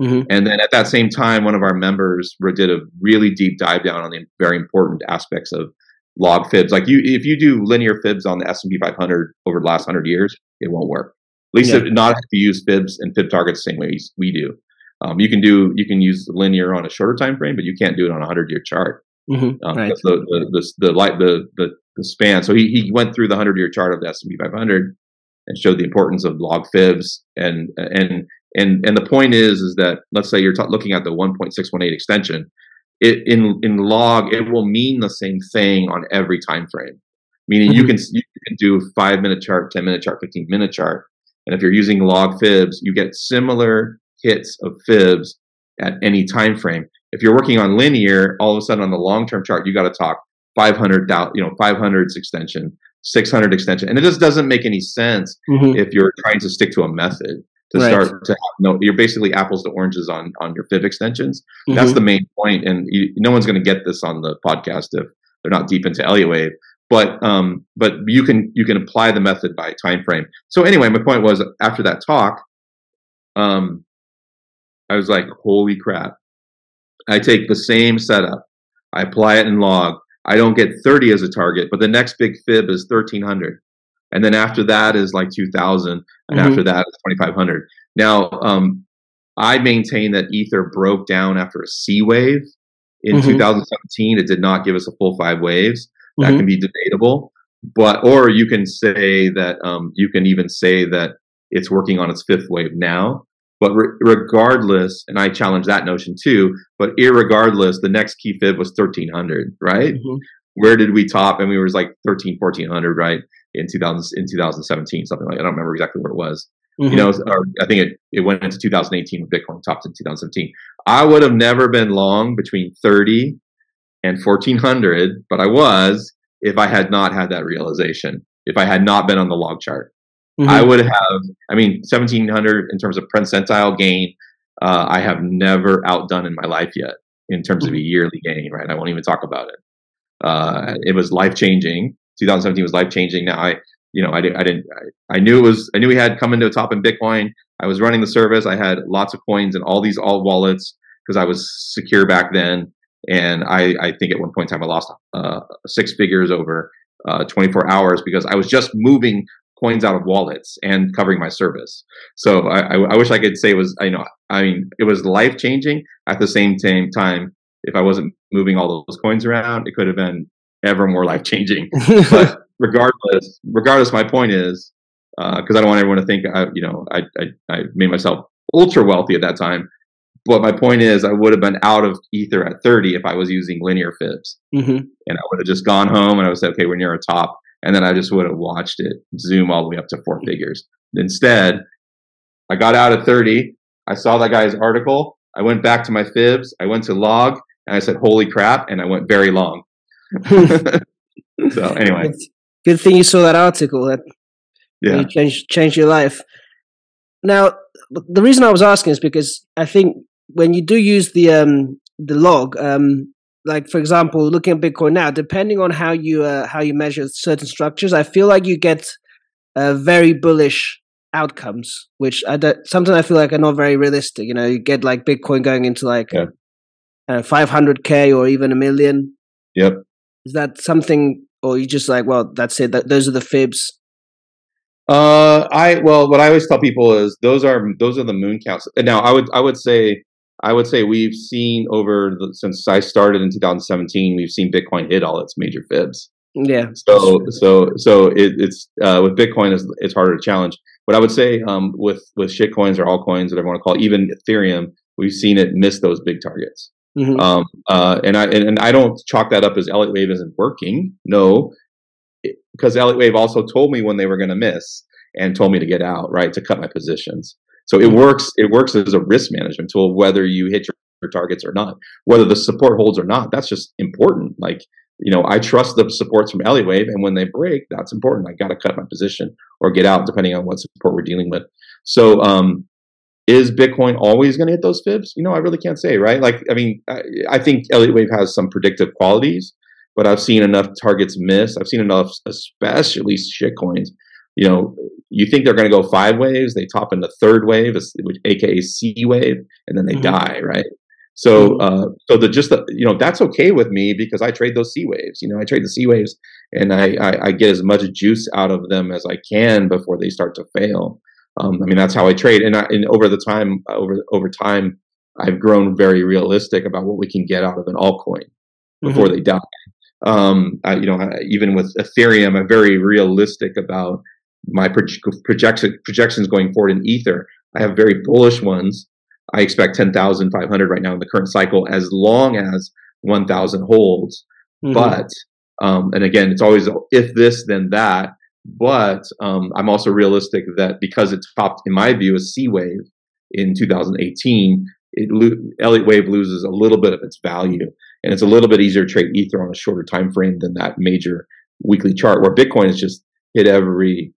Mm-hmm. And then at that same time, one of our members did a really deep dive down on the very important aspects of log fibs. Like you, if you do linear fibs on the S and P 500 over the last hundred years, it won't work. At least yeah. not if you use fibs and fib targets the same way we do. Um, you can do you can use linear on a shorter time frame, but you can't do it on a hundred year chart. Mm-hmm. Um, right. the, the, the the light the, the the span. So he he went through the hundred year chart of the S and P 500 and showed the importance of log fibs and and and and the point is is that let's say you're t- looking at the 1.618 extension, it in in log it will mean the same thing on every time frame. Meaning mm-hmm. you can you can do five minute chart, ten minute chart, fifteen minute chart, and if you're using log fibs, you get similar hits of fibs at any time frame. If you're working on linear, all of a sudden on the long term chart, you got to talk 500 you know 500s extension 600 extension and it just doesn't make any sense mm-hmm. if you're trying to stick to a method to right. start to have, no you're basically apples to oranges on on your fib extensions mm-hmm. that's the main point and you, no one's going to get this on the podcast if they're not deep into elliott wave but um but you can you can apply the method by time frame so anyway my point was after that talk um i was like holy crap i take the same setup i apply it in log i don't get 30 as a target but the next big fib is 1300 and then after that is like 2000 and mm-hmm. after that is 2500 now um, i maintain that ether broke down after a c wave in mm-hmm. 2017 it did not give us a full five waves that mm-hmm. can be debatable but or you can say that um, you can even say that it's working on its fifth wave now but re- regardless and i challenge that notion too but irregardless the next key fib was 1300 right mm-hmm. where did we top and we was like 13 1400 right in 2000 in 2017, something like I don't remember exactly what it was. Mm-hmm. You know, or I think it, it went into 2018 with Bitcoin topped in 2017. I would have never been long between 30 and 1400, but I was if I had not had that realization. If I had not been on the log chart, mm-hmm. I would have. I mean, 1700 in terms of percentile gain, uh, I have never outdone in my life yet in terms mm-hmm. of a yearly gain. Right? I won't even talk about it. Uh, it was life changing 2017 was life changing. Now I, you know, I, I didn't, I, I, knew it was, I knew we had come into a top in Bitcoin. I was running the service. I had lots of coins and all these all wallets because I was secure back then. And I, I think at one point in time I lost uh, six figures over uh, 24 hours because I was just moving coins out of wallets and covering my service. So I, I, wish I could say it was, you know, I mean, it was life changing. At the same time, if I wasn't moving all those coins around, it could have been ever more life changing. but regardless, regardless, my point is because uh, I don't want everyone to think I, you know, I, I, I made myself ultra wealthy at that time. But my point is, I would have been out of Ether at 30 if I was using linear fibs. Mm-hmm. And I would have just gone home and I would say, okay, we're near a top. And then I just would have watched it zoom all the way up to four figures. Instead, I got out at 30. I saw that guy's article. I went back to my fibs. I went to log and I said, holy crap. And I went very long. so anyway. Good thing you saw that article. That yeah. changed, changed your life. Now, the reason I was asking is because I think when you do use the um, the log, um, like for example, looking at Bitcoin now, depending on how you uh, how you measure certain structures, I feel like you get uh, very bullish outcomes, which I don't, sometimes I feel like are not very realistic. You know, you get like Bitcoin going into like yeah. uh, 500k or even a million. Yep. Is that something, or you just like, well, that's it. That those are the fibs. Uh, I well, what I always tell people is those are those are the moon counts. Now, I would I would say I would say we've seen over the, since I started in 2017, we've seen Bitcoin hit all its major fibs. Yeah. So so so it, it's uh, with Bitcoin is it's harder to challenge. But I would say um, with with shit coins or altcoins, whatever you want to call it, even Ethereum, we've seen it miss those big targets. Mm-hmm. Um, uh, and I and, and, I don't chalk that up as Elliott Wave isn't working. No, because Elliott Wave also told me when they were going to miss and told me to get out, right, to cut my positions. So it works. It works as a risk management tool, whether you hit your, your targets or not, whether the support holds or not. That's just important. Like you know, I trust the supports from Elliott Wave, and when they break, that's important. I got to cut my position or get out, depending on what support we're dealing with. So, um, is Bitcoin always going to hit those fibs? You know, I really can't say, right? Like, I mean, I, I think Elliott Wave has some predictive qualities, but I've seen enough targets miss. I've seen enough, especially shit coins. You know, you think they're going to go five waves, they top in the third wave, which aka C wave, and then they mm-hmm. die, right? So, mm-hmm. uh, so the just the, you know that's okay with me because I trade those C waves. You know, I trade the C waves, and I, I, I get as much juice out of them as I can before they start to fail. Um, I mean, that's how I trade, and, I, and over the time, over over time, I've grown very realistic about what we can get out of an altcoin before mm-hmm. they die. Um, I, you know, I, even with Ethereum, I'm very realistic about my projection projections going forward in Ether. I have very bullish ones I expect 10,500 right now in the current cycle as long as 1,000 holds. Mm-hmm. But, um, and again, it's always if this, then that. But um, I'm also realistic that because it topped, in my view, a C wave in 2018, it lo- Elliott Wave loses a little bit of its value, and it's a little bit easier to trade Ether on a shorter time frame than that major weekly chart, where Bitcoin has just hit every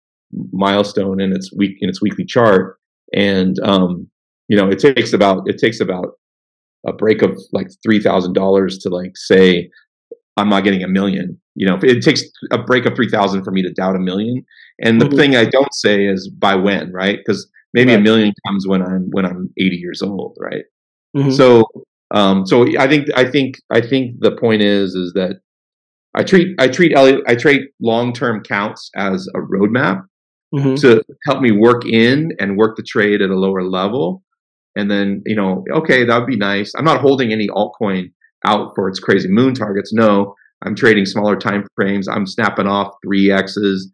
milestone in its week in its weekly chart, and um, you know, it takes about it takes about a break of like three thousand dollars to like say I'm not getting a million. You know, it takes a break of three thousand for me to doubt a million. And the mm-hmm. thing I don't say is by when, right? Because maybe right. a million comes when I'm when I'm 80 years old, right? Mm-hmm. So, um, so I think I think I think the point is is that I treat I treat I treat long term counts as a roadmap mm-hmm. to help me work in and work the trade at a lower level and then you know okay that would be nice i'm not holding any altcoin out for its crazy moon targets. No i'm trading smaller time frames. I'm snapping off 3x's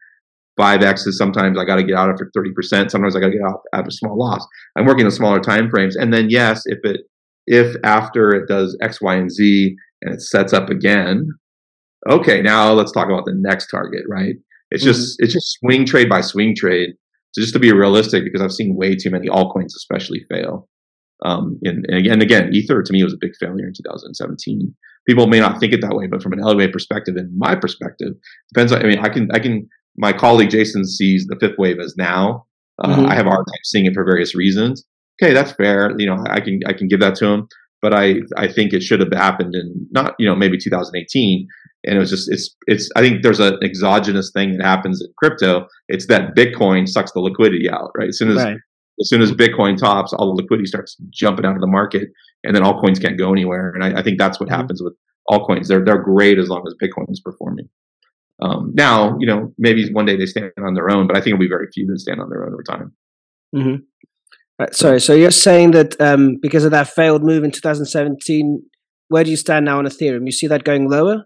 5x's sometimes. I got to get out after 30% sometimes i got to get out after small loss. I'm working in smaller time frames. And then yes if it if after it does x y and z and it sets up again okay now let's talk about the next target right? It's mm-hmm. just it's just swing trade by swing trade. So just to be realistic, because I've seen way too many altcoins, especially fail. Um, and, and, again, again, Ether to me was a big failure in 2017. People may not think it that way, but from an Elliott perspective, and my perspective, depends. On, I mean, I can, I can. My colleague Jason sees the fifth wave as now. Uh, mm-hmm. I have a hard time seeing it for various reasons. Okay, that's fair. You know, I can, I can give that to him. But I, I think it should have happened in not, you know, maybe 2018 and it was just it's it's i think there's an exogenous thing that happens in crypto it's that bitcoin sucks the liquidity out right as soon as right. As soon as bitcoin tops all the liquidity starts jumping out of the market and then altcoins can't go anywhere and i, I think that's what mm-hmm. happens with altcoins they're they're great as long as bitcoin is performing um, now you know maybe one day they stand on their own but i think it'll be very few that stand on their own over time mm-hmm. right, sorry so you're saying that um, because of that failed move in 2017 where do you stand now on ethereum you see that going lower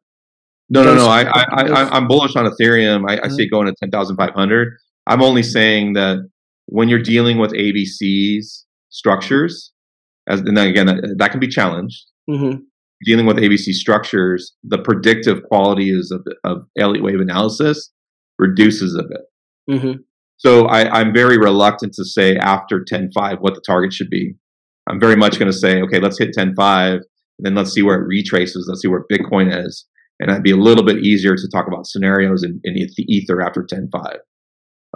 no, no, no. I, I, I, am bullish on Ethereum. I, I see it going to 10,500. I'm only saying that when you're dealing with ABCs structures, as and then again that, that can be challenged. Mm-hmm. Dealing with ABC structures, the predictive qualities of, of Elliott wave analysis reduces a bit. Mm-hmm. So I, I'm very reluctant to say after 10.5 what the target should be. I'm very much going to say, okay, let's hit 10.5, and then let's see where it retraces. Let's see where Bitcoin is. And it'd be a little bit easier to talk about scenarios in, in the ether after 10.5.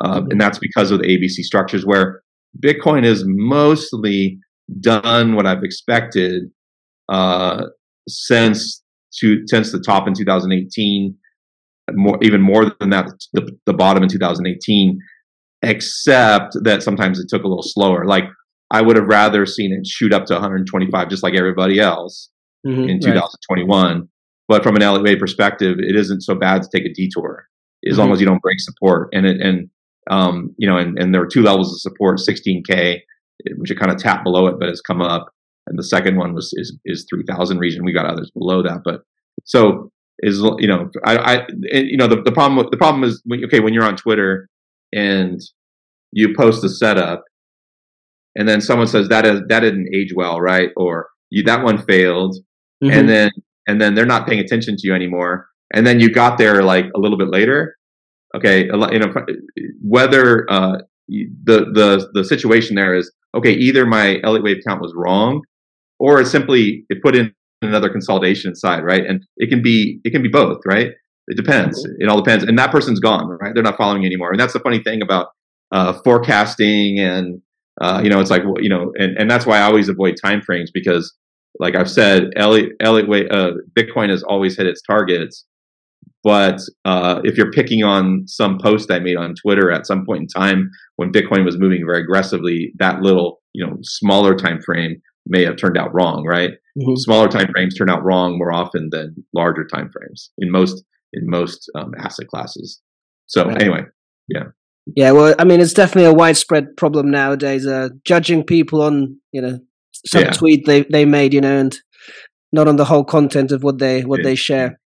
Uh, and that's because of the ABC structures where Bitcoin is mostly done what I've expected uh, since to, since the top in 2018, more even more than that, the, the bottom in 2018. Except that sometimes it took a little slower. Like I would have rather seen it shoot up to 125, just like everybody else Mm-hmm. in 2021. But from an Elliott perspective, it isn't so bad to take a detour as long Mhm. as you don't break support. And it, and um, you know, and, and there are two levels of support: 16k, which it kind of tapped below it, but it's come up, and the second one was is is 3000 region. We got others below that, but so is you know, I, I and, you know the, the problem the problem is when, okay when you're on Twitter and you post the setup, and then someone says that is that didn't age well, right? Or you that one failed, Mm-hmm. and then and then they're not paying attention to you anymore and then you got there like a little bit later okay you know whether uh, the the the situation there is okay either my Elliott wave count was wrong or it's simply it put in another consolidation inside right? And it can be it can be both right? It depends. It all depends. And that person's gone right? They're not following you anymore. And that's the funny thing about uh, forecasting and uh, you know it's like you know and, and that's why i always avoid time frames because like I've said, Elliott, Elliott uh, Bitcoin has always hit its targets. But uh, if you're picking on some post I made on Twitter at some point in time when Bitcoin was moving very aggressively, that little you know smaller time frame may have turned out wrong, right? Mhm. Smaller time frames turn out wrong more often than larger time frames in most in most um, asset classes. So Right. anyway, yeah. Yeah, well, I mean, it's definitely a widespread problem nowadays. Uh, judging people on, you know, some Yeah. tweet they they made, you know, and not on the whole content of what they what Yeah. they share.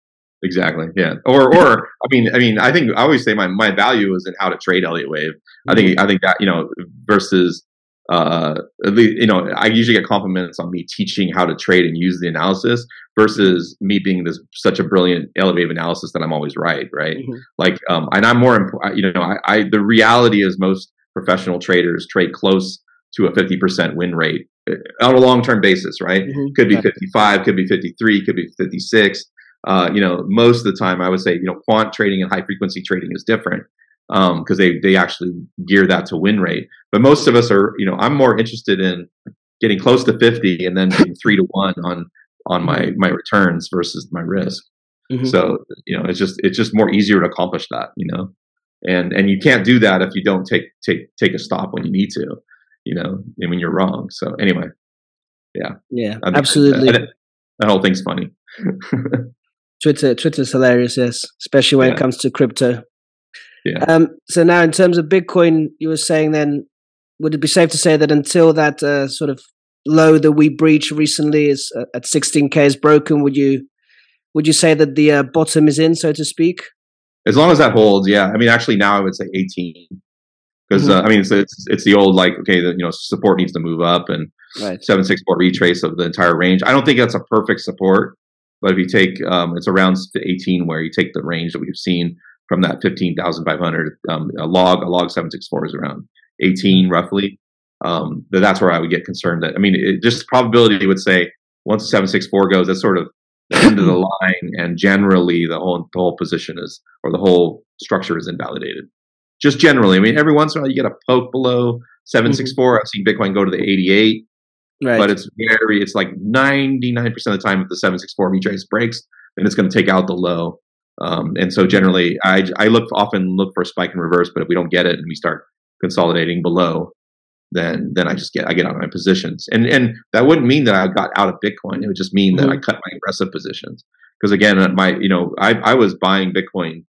Exactly. Yeah. Or or I mean I mean I think I always say my my value is in how to trade Elliott wave. I think I think that you know versus uh at least you know I usually get compliments on me teaching how to trade and use the analysis versus me being this such a brilliant Elliott wave analysis that I'm always right. Right. Mhm. Like um and I'm more imp- you know I, I the reality is most professional traders trade close to a 50% win rate uh, on a long term basis. Right Mhm. could be 55 could be 53 could be 56 uh, you know most of the time i would say you know quant trading and high frequency trading is different because they they actually gear that to win rate. But most of us are you know i'm more interested in getting close to 50 and then being three to one on on my my returns versus my risk. Mhm. so you know it's just it's just more easier to accomplish that you know? And and you can't do that if you don't take take take a stop when you need to you know and when you're wrong. So anyway yeah, I think- absolutely. I think that whole thing's funny Twitter Twitter's hilarious, yes, especially when Yeah. it comes to crypto. Yeah. Um, so now, in terms of Bitcoin, you were saying then, would it be safe to say that until that uh, sort of low that we breached recently is uh, at 16k is broken, would you would you say that the uh, bottom is in, so to speak? As long as that holds, yeah. I mean, actually, now I would say 18 because Mhm. uh, I mean, it's, it's it's the old like okay, the, you know, support needs to move up and Right. 764 retrace of the entire range. I don't think that's a perfect support, but if you take um, it's around 18 where you take the range that we've seen from that 15,500 um, a log a log 764 is around 18 roughly. Um, that's where I would get concerned that I mean, it, just probability would say once the 764 goes, that's sort of the end of the line, and generally the whole the whole position is or the whole structure is invalidated. Just generally, I mean, every once in a while you get a poke below 764. I've seen Bitcoin go to the 88 Right. but it's very it's like 99% of the time if the 764 retrace breaks then it's going to take out the low. Um, and so generally I, I look often look for a spike in reverse but if we don't get it and we start consolidating below then then i just get i get out of my positions. And and that wouldn't mean that i got out of bitcoin. It would just mean that i cut my aggressive positions. Because again uh, my you know i i was buying bitcoin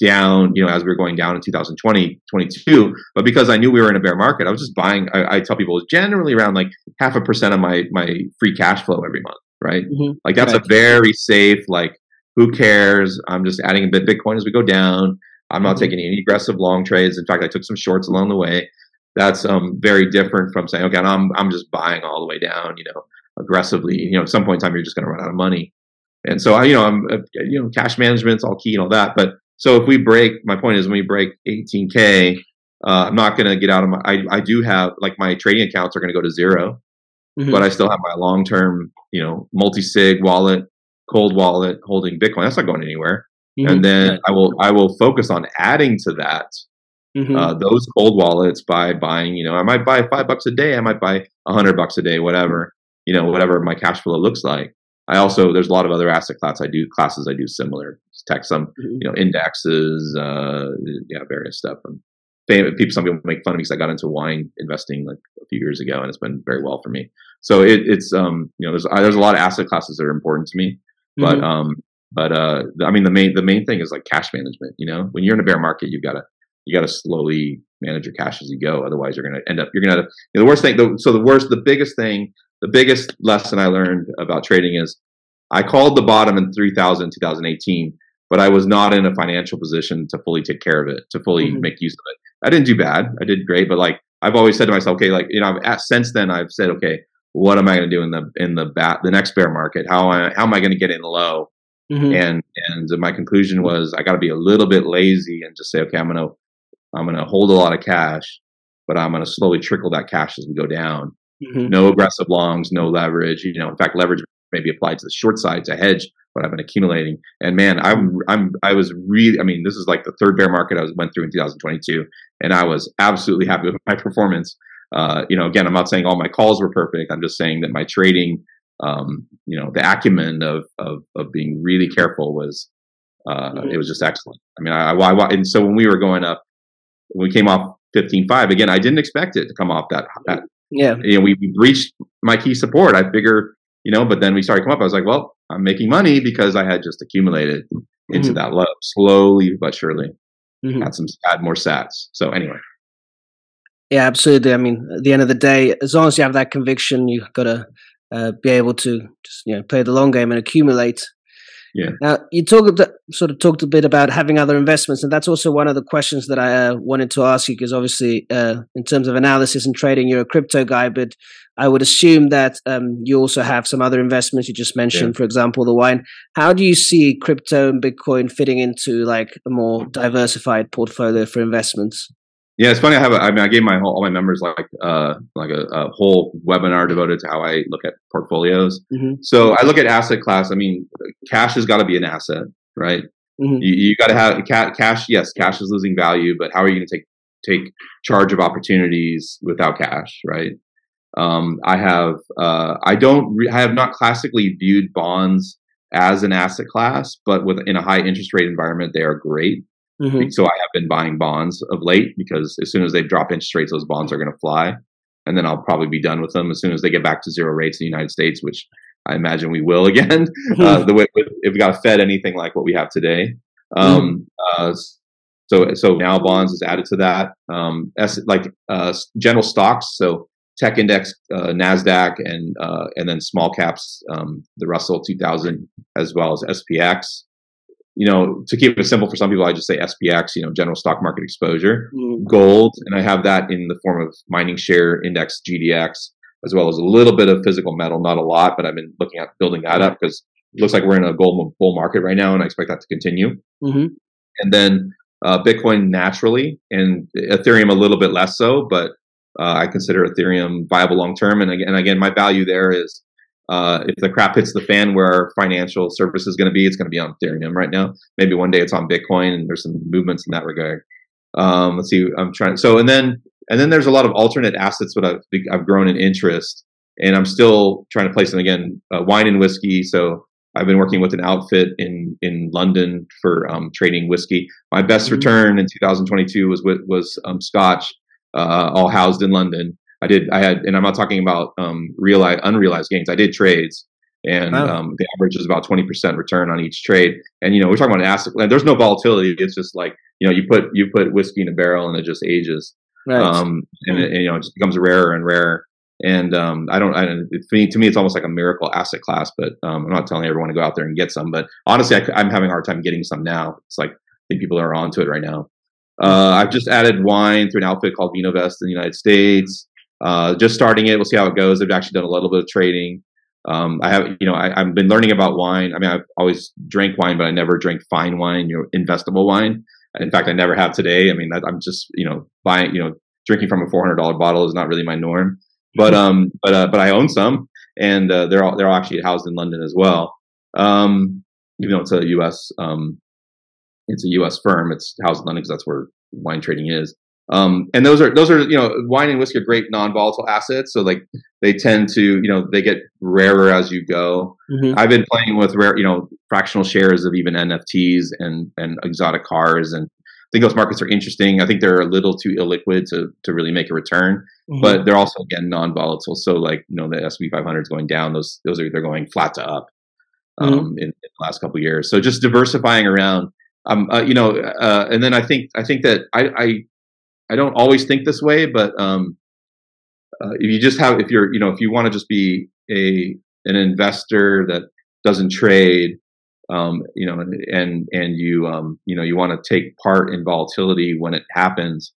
down, you know, as we were going down in 2020, 22. But because I knew we were in a bear market, I was just buying. I, I tell people it's generally around like half a percent of my my free cash flow every month, right? Mhm. Like that's Right. a very safe. Like who cares? I'm just adding a bit Bitcoin as we go down. I'm not Mhm. taking any aggressive long trades. In fact, I took some shorts along the way. that's um, very different from saying, okay, I'm I'm just buying all the way down, you know, aggressively. You know, at some point in time, you're just going to run out of money. And so, I, you know, I'm, uh, you know, cash management's all key and all that. But so if we break, my point is, when we break 18k, uh, I'm not going to get out of my. I, I do have like my trading accounts are going to go to 0 mm-hmm. but I still have my long term, you know, multi sig wallet, cold wallet holding Bitcoin. That's not going anywhere. Mm-hmm. And then I will I will focus on adding to that mm-hmm. uh, those cold wallets by buying. You know, I might buy five bucks a day. I might buy a hundred bucks a day, whatever. You know, whatever my cash flow looks like. I also there's a lot of other asset class I do classes I do similar tech some mm-hmm. you know indexes uh yeah various stuff and people some people make fun of me because I got into wine investing like a few years ago and it's been very well for me so it, it's um you know there's there's a lot of asset classes that are important to me but mm-hmm. um but uh I mean the main the main thing is like cash management you know when you're in a bear market you've got to you got to slowly manage your cash as you go otherwise you're going to end up you're going to you know, the worst thing the, so the worst the biggest thing the biggest lesson I learned about trading is I called the bottom in 3000 2018, but I was not in a financial position to fully take care of it, to fully mm-hmm. make use of it. I didn't do bad. I did great, but like I've always said to myself, okay, like you know, I've, since then I've said, okay, what am I going to do in the in the bat the next bear market? How am I, how am I going to get in low? Mm-hmm. And and my conclusion was I got to be a little bit lazy and just say, okay, I'm gonna I'm gonna hold a lot of cash, but I'm gonna slowly trickle that cash as we go down. Mm-hmm. No aggressive longs, no leverage. You know, in fact, leverage may be applied to the short side to hedge what I've been accumulating. And man, I'm I'm I was really I mean, this is like the third bear market I was went through in 2022, and I was absolutely happy with my performance. Uh, you know, again, I'm not saying all my calls were perfect. I'm just saying that my trading, um, you know, the acumen of of of being really careful was uh, mm-hmm. it was just excellent. I mean, I, I, I and so when we were going up, when we came off 15.5 again, I didn't expect it to come off that, that yeah. You know, we, we reached my key support. I figure, you know, but then we started come up. I was like, well, I'm making money because I had just accumulated into mm-hmm. that low slowly but surely. Mm-hmm. Had some had more sats. So anyway. Yeah, absolutely. I mean, at the end of the day, as long as you have that conviction, you have got to uh, be able to just you know play the long game and accumulate. Yeah. Now you talked sort of talked a bit about having other investments, and that's also one of the questions that I uh, wanted to ask you because obviously, uh, in terms of analysis and trading, you're a crypto guy, but I would assume that um, you also have some other investments. You just mentioned, yeah. for example, the wine. How do you see crypto and Bitcoin fitting into like a more diversified portfolio for investments? Yeah, it's funny. I have. A, I mean, I gave my whole, all my members like uh like a, a whole webinar devoted to how I look at portfolios. Mm-hmm. So I look at asset class. I mean, cash has got to be an asset, right? Mm-hmm. You, you got to have cash. Yes, cash is losing value, but how are you going to take take charge of opportunities without cash, right? Um, I have uh, I don't re- I have not classically viewed bonds as an asset class, but with in a high interest rate environment, they are great. Mm-hmm. So I have been buying bonds of late because as soon as they drop interest rates, those bonds are going to fly, and then I'll probably be done with them as soon as they get back to zero rates in the United States, which I imagine we will again. Mm-hmm. Uh, the way if we got Fed anything like what we have today. Um, mm-hmm. uh, so so now bonds is added to that. Um, like uh, general stocks. So tech index, uh, Nasdaq, and uh, and then small caps, um, the Russell 2000, as well as SPX. You know, to keep it simple for some people, I just say SPX. You know, general stock market exposure, mm. gold, and I have that in the form of mining share index GDX, as well as a little bit of physical metal, not a lot, but I've been looking at building that up because it looks like we're in a gold bull market right now, and I expect that to continue. Mm-hmm. And then uh, Bitcoin naturally, and Ethereum a little bit less so, but uh, I consider Ethereum viable long term. And again, again, my value there is uh, if the crap hits the fan where our financial service is going to be, it's going to be on Ethereum right now. Maybe one day it's on Bitcoin, and there's some movements in that regard. Um, let's see. I'm trying. So and then and then there's a lot of alternate assets but I've I've grown in interest, and I'm still trying to place them again. Uh, wine and whiskey. So I've been working with an outfit in in London for um, trading whiskey. My best mm-hmm. return in 2022 was was um, Scotch uh, all housed in London. I did, I had, and I'm not talking about um, realized, unrealized gains. I did trades, and wow. um, the average is about 20% return on each trade. And you know, we're talking about an asset. There's no volatility. It's just like you know, you put you put whiskey in a barrel, and it just ages. Right. Um, and, it, and, you know, it just becomes rarer and rarer. And um, I don't, I me, to me, it's almost like a miracle asset class. But um, I'm not telling everyone to go out there and get some. But honestly, I, am having a hard time getting some now. It's like I think people are onto it right now. Uh, I've just added wine through an outfit called VinoVest in the United States. Uh, just starting it. We'll see how it goes. I've actually done a little bit of trading. Um, I have, you know, I, have been learning about wine. I mean, I've always drank wine, but I never drank fine wine, you know, investable wine. In fact, I never have today. I mean, I'm just, you know, buying, you know, drinking from a $400 bottle is not really my norm. But, um, but, uh, but I own some, and uh, they're all they're all actually housed in London as well. Um, even though it's a U.S. Um, it's a U.S. firm, it's housed in London because that's where wine trading is. Um, and those are those are you know wine and whiskey are great non-volatile assets. So like they tend to you know they get rarer as you go. Mm-hmm. I've been playing with rare you know fractional shares of even NFTs and and exotic cars, and I think those markets are interesting. I think they're a little too illiquid to to really make a return, mm-hmm. but they're also again non-volatile. So like you know the S&P 500 is going down; those those are they're going flat to up mm-hmm. um, mm-hmm. in, in, the last couple years. So just diversifying around. Um, uh, you know, uh, and then I think I think that I, I I don't always think this way, but um, uh, if you just have, if you're, you know, if you want to just be a an investor that doesn't trade, um, you know, and and you, um, you know, you want to take part in volatility when it happens,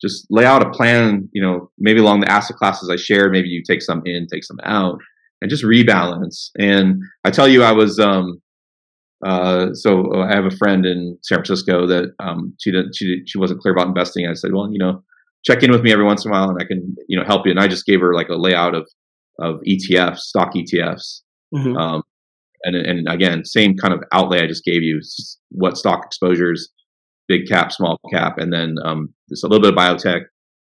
just lay out a plan. You know, maybe along the asset classes I shared, maybe you take some in, take some out, and just rebalance. And I tell you, I was, um, uh, so uh, I have a friend in San Francisco that um, she didn't she she wasn't clear about investing. I said, well, you know, check in with me every once in a while, and I can you know help you. And I just gave her like a layout of of ETFs, stock ETFs, mm-hmm. um, and and again, same kind of outlay I just gave you. What stock exposures, big cap, small cap, and then um, just a little bit of biotech.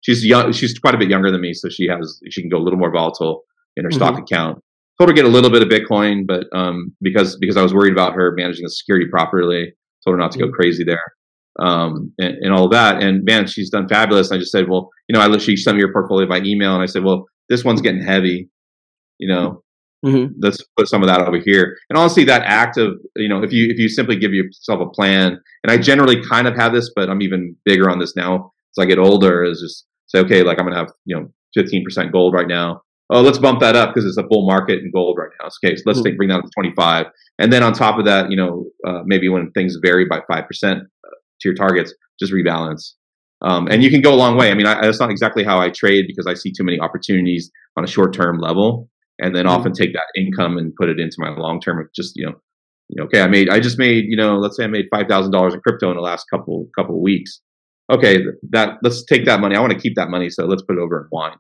She's young. She's quite a bit younger than me, so she has she can go a little more volatile in her mm-hmm. stock account told her to get a little bit of Bitcoin, but um, because because I was worried about her managing the security properly, told her not to go mm-hmm. crazy there, um, and, and, all of that. And man, she's done fabulous. I just said, well, you know, I she sent me your portfolio by email, and I said, well, this one's getting heavy, you know. Mm-hmm. Let's put some of that over here. And honestly, that act of you know, if you if you simply give yourself a plan, and I generally kind of have this, but I'm even bigger on this now as I get older. Is just say, okay, like I'm gonna have you know 15% gold right now oh, let's bump that up because it's a bull market in gold right now. Okay, so let's mm-hmm. take, bring that to 25. And then on top of that, you know, uh, maybe when things vary by 5% uh, to your targets, just rebalance. Um, and you can go a long way. I mean, I, that's not exactly how I trade because I see too many opportunities on a short term level and then mm-hmm. often take that income and put it into my long term. Just, you know, you know, okay, I made, I just made, you know, let's say I made $5,000 in crypto in the last couple, couple of weeks. Okay, that let's take that money. I want to keep that money. So let's put it over in wine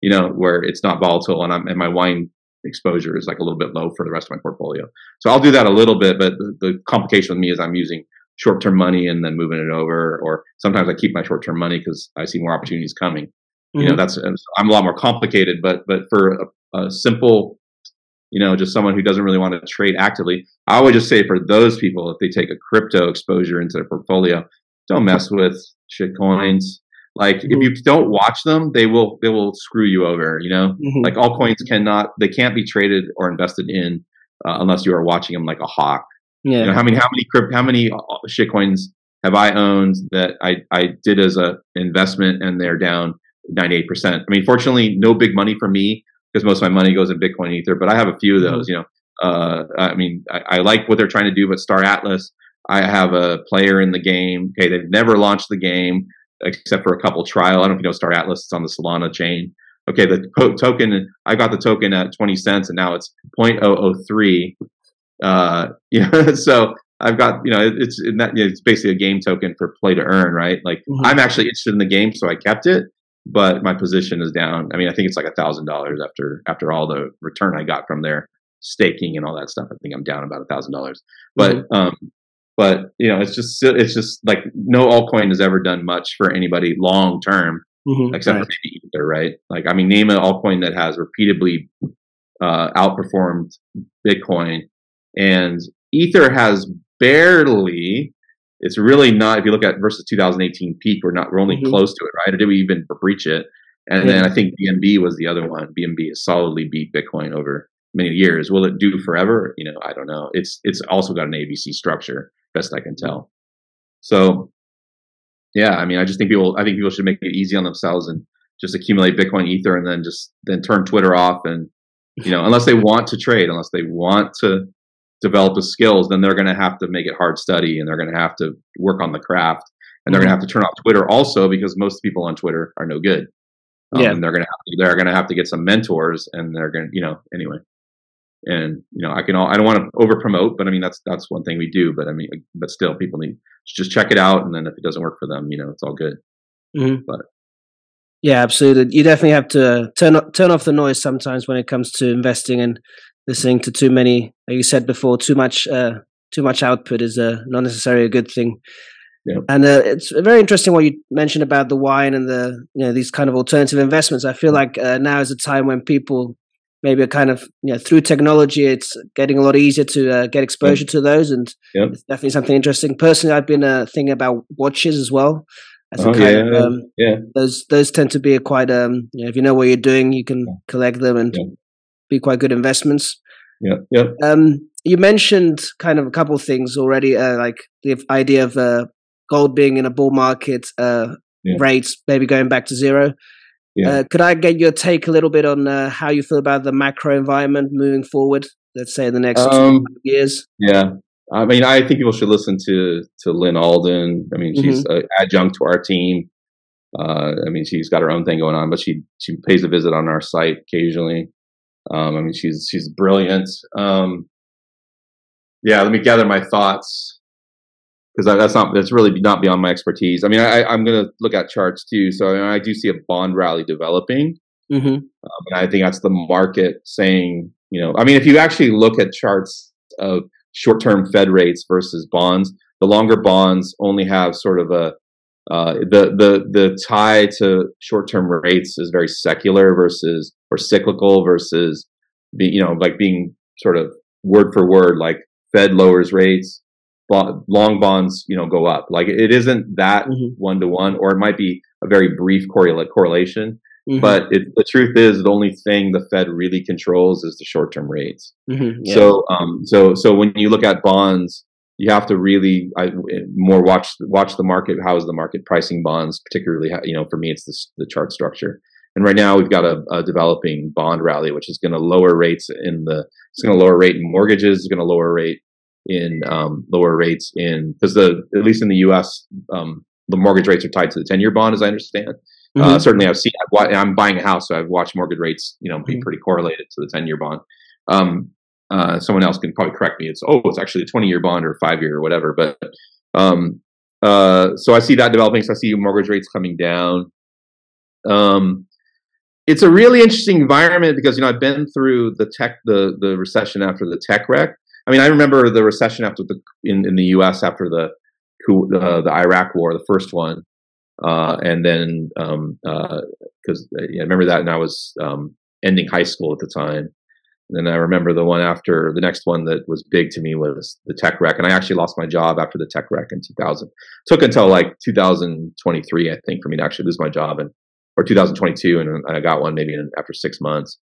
you know, where it's not volatile and I'm and my wine exposure is like a little bit low for the rest of my portfolio. So I'll do that a little bit, but the, the complication with me is I'm using short term money and then moving it over, or sometimes I keep my short term money because I see more opportunities coming. Mm-hmm. You know, mm-hmm. that's I'm a lot more complicated, but but for a, a simple you know, just someone who doesn't really want to trade actively. I would just say for those people, if they take a crypto exposure into their portfolio, don't mess with shit coins. Like mm-hmm. if you don't watch them, they will they will screw you over. You know, mm-hmm. like altcoins cannot they can't be traded or invested in uh, unless you are watching them like a hawk. Yeah. You know, how many how many crypt how many uh, shitcoins have I owned that I I did as a investment and they're down ninety eight percent. I mean, fortunately, no big money for me because most of my money goes in Bitcoin Ether. But I have a few of mm-hmm. those. You know, uh, I mean, I, I like what they're trying to do, but Star Atlas. I have a player in the game. Okay, they've never launched the game except for a couple trial. I don't know if you know Star Atlas. It's on the Solana chain. Okay, the token I got the token at 20 cents, and now it's 0.003. Uh, you know, so I've got you know it's that, you know, it's basically a game token for play to earn, right? Like mm-hmm. I'm actually interested in the game, so I kept it, but my position is down. I mean, I think it's like a thousand dollars after after all the return I got from their staking and all that stuff. I think I'm down about a thousand dollars. But mm-hmm. um, but you know, it's just it's just like no altcoin has ever done much for anybody long term, mm-hmm, except right. for maybe Ether, right? Like, I mean, name an altcoin that has repeatedly uh, outperformed Bitcoin, and Ether has barely. It's really not. If you look at versus 2018 peak, we're not. We're only mm-hmm. close to it, right? Or did we even breach it? And yeah. then I think BNB was the other one. BNB has solidly beat Bitcoin over many years. Will it do forever? You know, I don't know. It's it's also got an ABC structure best I can tell. So, yeah, I mean, I just think people, I think people should make it easy on themselves and just accumulate Bitcoin, Ether, and then just then turn Twitter off. And you know, unless they want to trade, unless they want to develop the skills, then they're going to have to make it hard study, and they're going to have to work on the craft. and they're going to have to turn off Twitter also because most people on Twitter are no good. Um, yeah, and they're going to have to, they're going to have to get some mentors, and they're going to you know anyway. And you know, I can all I don't want to over promote, but I mean that's that's one thing we do. But I mean, but still, people need just check it out, and then if it doesn't work for them, you know, it's all good. Mm-hmm. But yeah, absolutely. You definitely have to turn turn off the noise sometimes when it comes to investing and listening to too many. Like you said before, too much uh, too much output is uh, not necessarily a good thing. Yeah. And uh, it's very interesting what you mentioned about the wine and the you know these kind of alternative investments. I feel like uh, now is a time when people maybe a kind of you know through technology, it's getting a lot easier to uh, get exposure yeah. to those, and yeah. it's definitely something interesting. Personally, I've been uh, thinking about watches as well. As oh, yeah, of, um, yeah. Those those tend to be a quite um you know, if you know what you're doing, you can collect them and be quite good investments. Yeah, yeah. Um, you mentioned kind of a couple of things already, uh, like the idea of uh, gold being in a bull market, uh, yeah. rates maybe going back to zero. Yeah. Uh, could I get your take a little bit on uh, how you feel about the macro environment moving forward? Let's say in the next um, years. Yeah, I mean, I think people should listen to to Lyn Alden. I mean, she's mm-hmm. an adjunct to our team. Uh, I mean, she's got her own thing going on, but she she pays a visit on our site occasionally. Um, I mean, she's she's brilliant. Um, yeah, let me gather my thoughts because that's not that's really not beyond my expertise. I mean, I, am going to look at charts too, so I, mean, I, do see a bond rally developing, mm-hmm. um, and I think that's the market saying, you know, I mean, if you actually look at charts of short-term Fed rates versus bonds, the longer bonds only have sort of a uh, the the the tie to short-term rates is very secular versus or cyclical versus be, you know like being sort of word for word like Fed lowers rates, long bonds, you know, go up. Like it isn't that one to one, or it might be a very brief correlate correlation. Mm-hmm. But it, the truth is, the only thing the Fed really controls is the short-term rates. Mm-hmm, yeah. So, um, so, so when you look at bonds, you have to really I, more watch watch the market. How is the market pricing bonds? Particularly, you know, for me, it's the, the chart structure. And right now, we've got a, a developing bond rally, which is going to lower rates in the. It's going to lower rate in mortgages. It's going to lower rate in um, lower rates in because the at least in the U.S. Um, the mortgage rates are tied to the ten-year bond, as I understand. Uh, mm-hmm. Uh, certainly, I've seen. i am buying a house, so I've watched mortgage rates, you know, be mm-hmm. pretty correlated to the ten-year bond. Um, uh, someone else can probably correct me. It's oh, it's actually a twenty-year bond or five-year or whatever. But um, uh, so I see that developing. So I see mortgage rates coming down. Um, it's a really interesting environment because you know I've been through the tech the the recession after the tech wreck. I mean, I remember the recession after the in, in the U.S. after the the, the Iraq War, the first one, uh, and then because um, uh, yeah, I remember that, and I was um, ending high school at the time. And then I remember the one after the next one that was big to me was the tech wreck, and I actually lost my job after the tech wreck in 2000. It took until like 2023, I think, for me to actually lose my job, and or 2022, and I got one maybe in, after six months.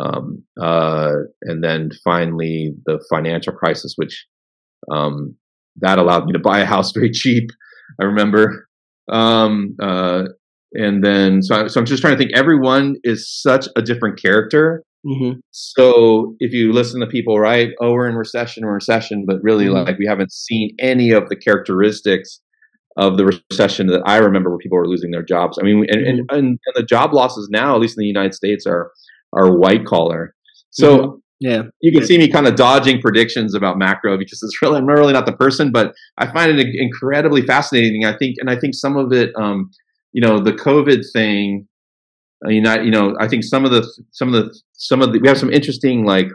Um, uh, and then finally the financial crisis, which um, that allowed me to buy a house very cheap. I remember. Um, uh, and then so, I, so I'm just trying to think. Everyone is such a different character. Mm-hmm. So if you listen to people, right? Oh, we're in recession, we're in recession, but really, mm-hmm. like we haven't seen any of the characteristics of the recession that I remember where people were losing their jobs. I mean, and, and, mm-hmm. and, the job losses now, at least in the United States, are are white collar. So mm-hmm. yeah, you can see me kind of dodging predictions about macro because it's really I'm really not the person, but I find it incredibly fascinating. I think, and I think some of it, um, you know, the COVID thing. I mean, I, you know, I think some of the some of the some of the we have some interesting like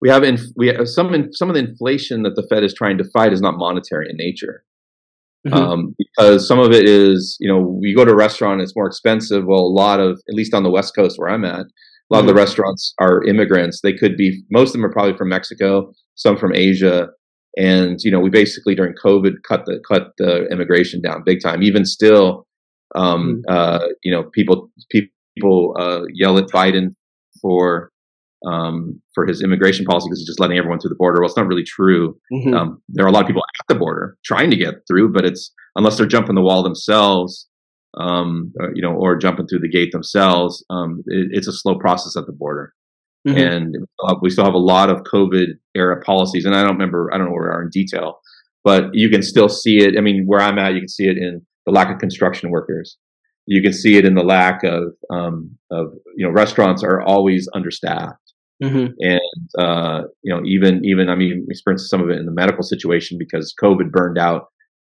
we have in, we have some in, some of the inflation that the Fed is trying to fight is not monetary in nature. Mm-hmm. Um, because some of it is, you know, we go to a restaurant, it's more expensive. Well, a lot of, at least on the West Coast where I'm at, a lot mm-hmm. of the mm-hmm. restaurants are immigrants. They could be, most of them are probably from Mexico, some from Asia. And, you know, we basically during COVID cut the, cut the immigration down big time. Even still, um, mm-hmm. uh, you know, people, people, uh, yell at Biden for, um, for his immigration policy because he's just letting everyone through the border. Well, it's not really true. Mm-hmm. Um, there are a lot of people at the border trying to get through, but it's unless they're jumping the wall themselves, um, or, you know, or jumping through the gate themselves. Um, it, it's a slow process at the border, mm-hmm. and we still, have, we still have a lot of COVID era policies. And I don't remember, I don't know where we are in detail, but you can still see it. I mean, where I'm at, you can see it in the lack of construction workers. You can see it in the lack of um, of you know restaurants are always understaffed. Mm-hmm. And uh, you know, even even I mean, we experienced some of it in the medical situation because COVID burned out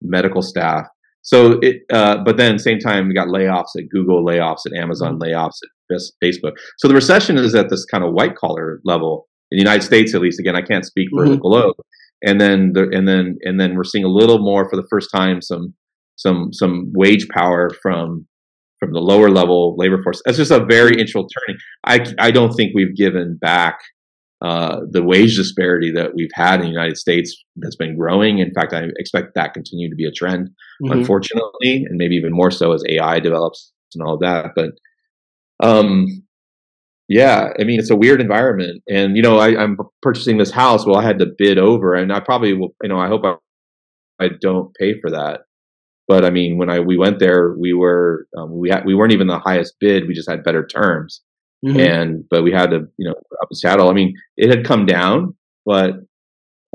medical staff. So it, uh, but then same time we got layoffs at Google, layoffs at Amazon, mm-hmm. layoffs at Facebook. So the recession is at this kind of white collar level in the United States, at least. Again, I can't speak for mm-hmm. the globe. And then the, and then and then we're seeing a little more for the first time some some some wage power from from the lower level labor force. That's just a very interesting turning. I I don't think we've given back uh, the wage disparity that we've had in the United States that's been growing. In fact, I expect that continue to be a trend, mm-hmm. unfortunately, and maybe even more so as AI develops and all of that. But um, yeah, I mean, it's a weird environment, and you know, I, am purchasing this house. Well, I had to bid over, and I probably will. You know, I hope I, I don't pay for that. But I mean, when I we went there, we were um, we had we weren't even the highest bid. We just had better terms, mm-hmm. and but we had to you know up in Seattle. I mean, it had come down, but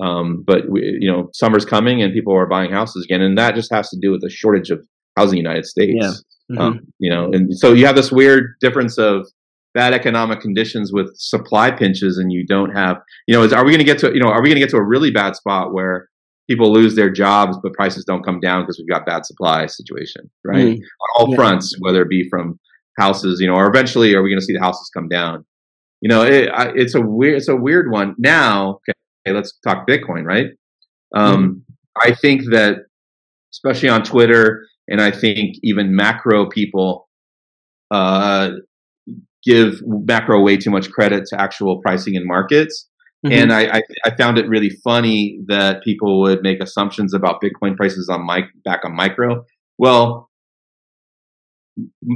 um, but we, you know, summer's coming and people are buying houses again, and that just has to do with the shortage of housing in the United States. Yeah. Mm-hmm. Um, you know, and so you have this weird difference of bad economic conditions with supply pinches, and you don't have, you know, is are we going to get to, you know, are we going to get to a really bad spot where people lose their jobs, but prices don't come down because we've got bad supply situation, right? Mm. On all yeah. fronts, whether it be from houses, you know, or eventually are we going to see the houses come down? You know, it, I, it's a weird, it's a weird one. Now, okay, let's talk Bitcoin, right? Um, mm. I think that, especially on Twitter, and I think even macro people uh, give macro way too much credit to actual pricing in markets. Mm-hmm. And I, I, I, found it really funny that people would make assumptions about Bitcoin prices on mic back on micro. Well,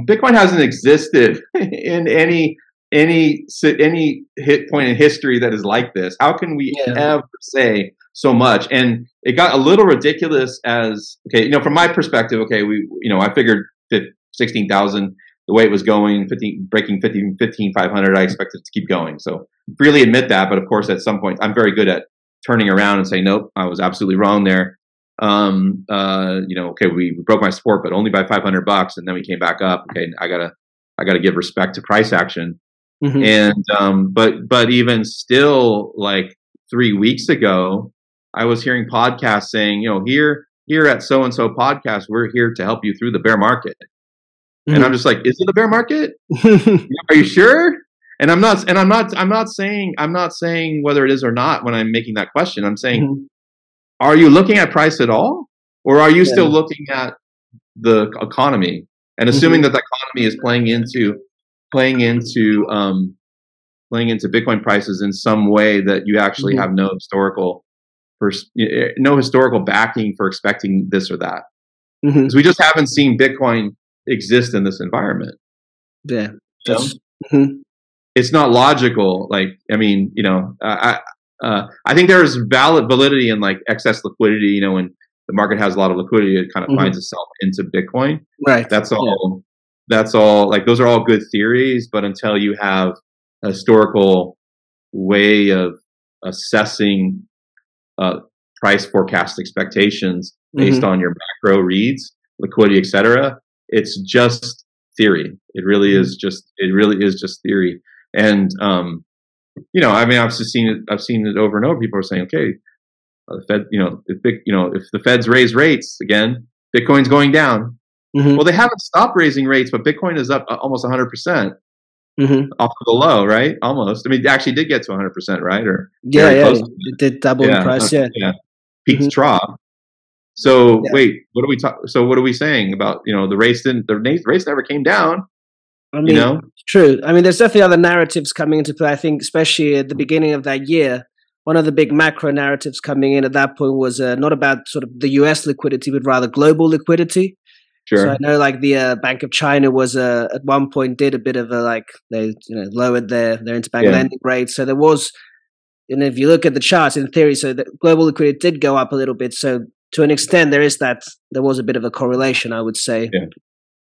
Bitcoin hasn't existed in any any any hit point in history that is like this. How can we yeah. ever say so much? And it got a little ridiculous as okay, you know, from my perspective. Okay, we you know, I figured that sixteen thousand the way it was going, 15, breaking 15, 15, 500, I expected to keep going. So freely admit that. But of course, at some point, I'm very good at turning around and saying, nope, I was absolutely wrong there. Um, uh, you know, okay, we, we broke my support, but only by 500 bucks. And then we came back up. Okay. I gotta, I gotta give respect to price action. Mm-hmm. And, um, but, but even still like three weeks ago, I was hearing podcasts saying, you know, here, here at so and so podcast, we're here to help you through the bear market. Mm-hmm. And I'm just like, is it a bear market? Are you sure? And I'm not, and I'm not, I'm not saying, I'm not saying whether it is or not when I'm making that question. I'm saying, mm-hmm. are you looking at price at all, or are you yeah. still looking at the economy and assuming mm-hmm. that the economy is playing into, playing into, um, playing into Bitcoin prices in some way that you actually mm-hmm. have no historical, pers- no historical backing for expecting this or that. Because mm-hmm. we just haven't seen Bitcoin exist in this environment. Yeah, that's. Mm-hmm. It's not logical. Like, I mean, you know, I uh, I think there is valid validity in like excess liquidity. You know, when the market has a lot of liquidity, it kind of mm-hmm. finds itself into Bitcoin. Right. That's all. Yeah. That's all. Like, those are all good theories, but until you have a historical way of assessing uh, price forecast expectations based mm-hmm. on your macro reads, liquidity, etc., it's just theory. It really mm-hmm. is just it really is just theory. And um, you know, I mean, I've just seen it. I've seen it over and over. People are saying, okay, uh, the Fed, you know, if big, you know, if the Feds raise rates again, Bitcoin's going down. Mm-hmm. Well, they haven't stopped raising rates, but Bitcoin is up uh, almost 100 percent mm-hmm. off of the low, right? Almost. I mean, it actually did get to 100 percent, right? Or yeah, yeah, it did double yeah, in price. Yeah, yeah. Peak mm-hmm. trough. So yeah. wait, what are we talking? So what are we saying about you know the race didn't the race never came down? I mean, you know, true. I mean, there's definitely other narratives coming into play. I think, especially at the beginning of that year, one of the big macro narratives coming in at that point was uh, not about sort of the U.S. liquidity, but rather global liquidity. Sure. So I know, like the uh, Bank of China was uh, at one point did a bit of a like they you know lowered their their interbank yeah. lending rate. So there was, and if you look at the charts in theory, so the global liquidity did go up a little bit. So to an extent, there is that. There was a bit of a correlation, I would say. Yeah.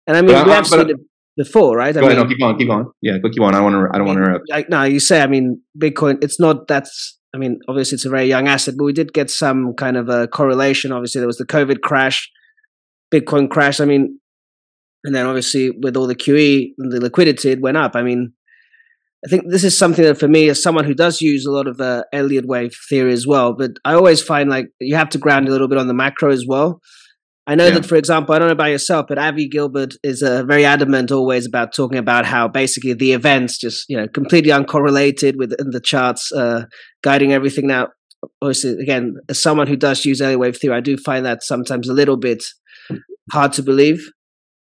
And I mean, but, we have seen it before, right? I go mean, ahead, no, keep on, keep on. Yeah, go keep on. I want to. I don't want to interrupt. Like, no, you say. I mean, Bitcoin. It's not that's I mean, obviously it's a very young asset, but we did get some kind of a correlation. Obviously, there was the COVID crash, Bitcoin crash. I mean, and then obviously with all the QE and the liquidity, it went up. I mean, I think this is something that for me, as someone who does use a lot of the Elliott wave theory as well, but I always find like you have to ground a little bit on the macro as well. I know yeah. that, for example, I don't know about yourself, but Avi Gilburt is uh, very adamant always about talking about how basically the events just you know completely uncorrelated with the charts uh, guiding everything. Now, obviously, again, as someone who does use Elliott wave theory, I do find that sometimes a little bit hard to believe.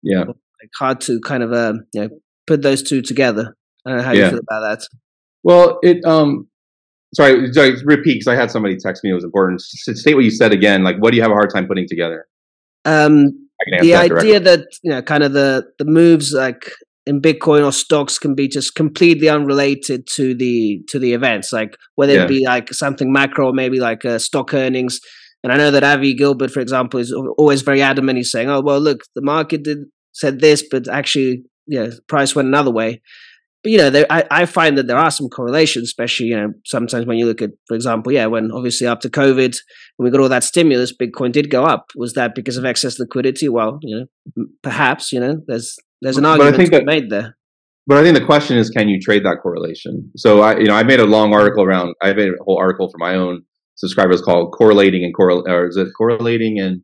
Yeah, like hard to kind of uh, you know put those two together. I don't know how yeah. you feel about that. Well, it um sorry, sorry repeat because I had somebody text me. It was important. State what you said again. Like, what do you have a hard time putting together? Um, the idea that you know, kind of the the moves like in Bitcoin or stocks can be just completely unrelated to the to the events, like whether yeah. it be like something macro or maybe like uh, stock earnings. And I know that Avi Gilburt, for example, is always very adamant. He's saying, "Oh well, look, the market did said this, but actually, yeah, price went another way." But you know, there, I, I find that there are some correlations, especially you know sometimes when you look at, for example, yeah, when obviously after COVID, when we got all that stimulus, Bitcoin did go up. Was that because of excess liquidity? Well, you know, perhaps you know, there's there's an argument to that, made there. But I think the question is, can you trade that correlation? So I, you know, I made a long article around. I made a whole article for my own subscribers called "Correlating and Correl," or is it correlating and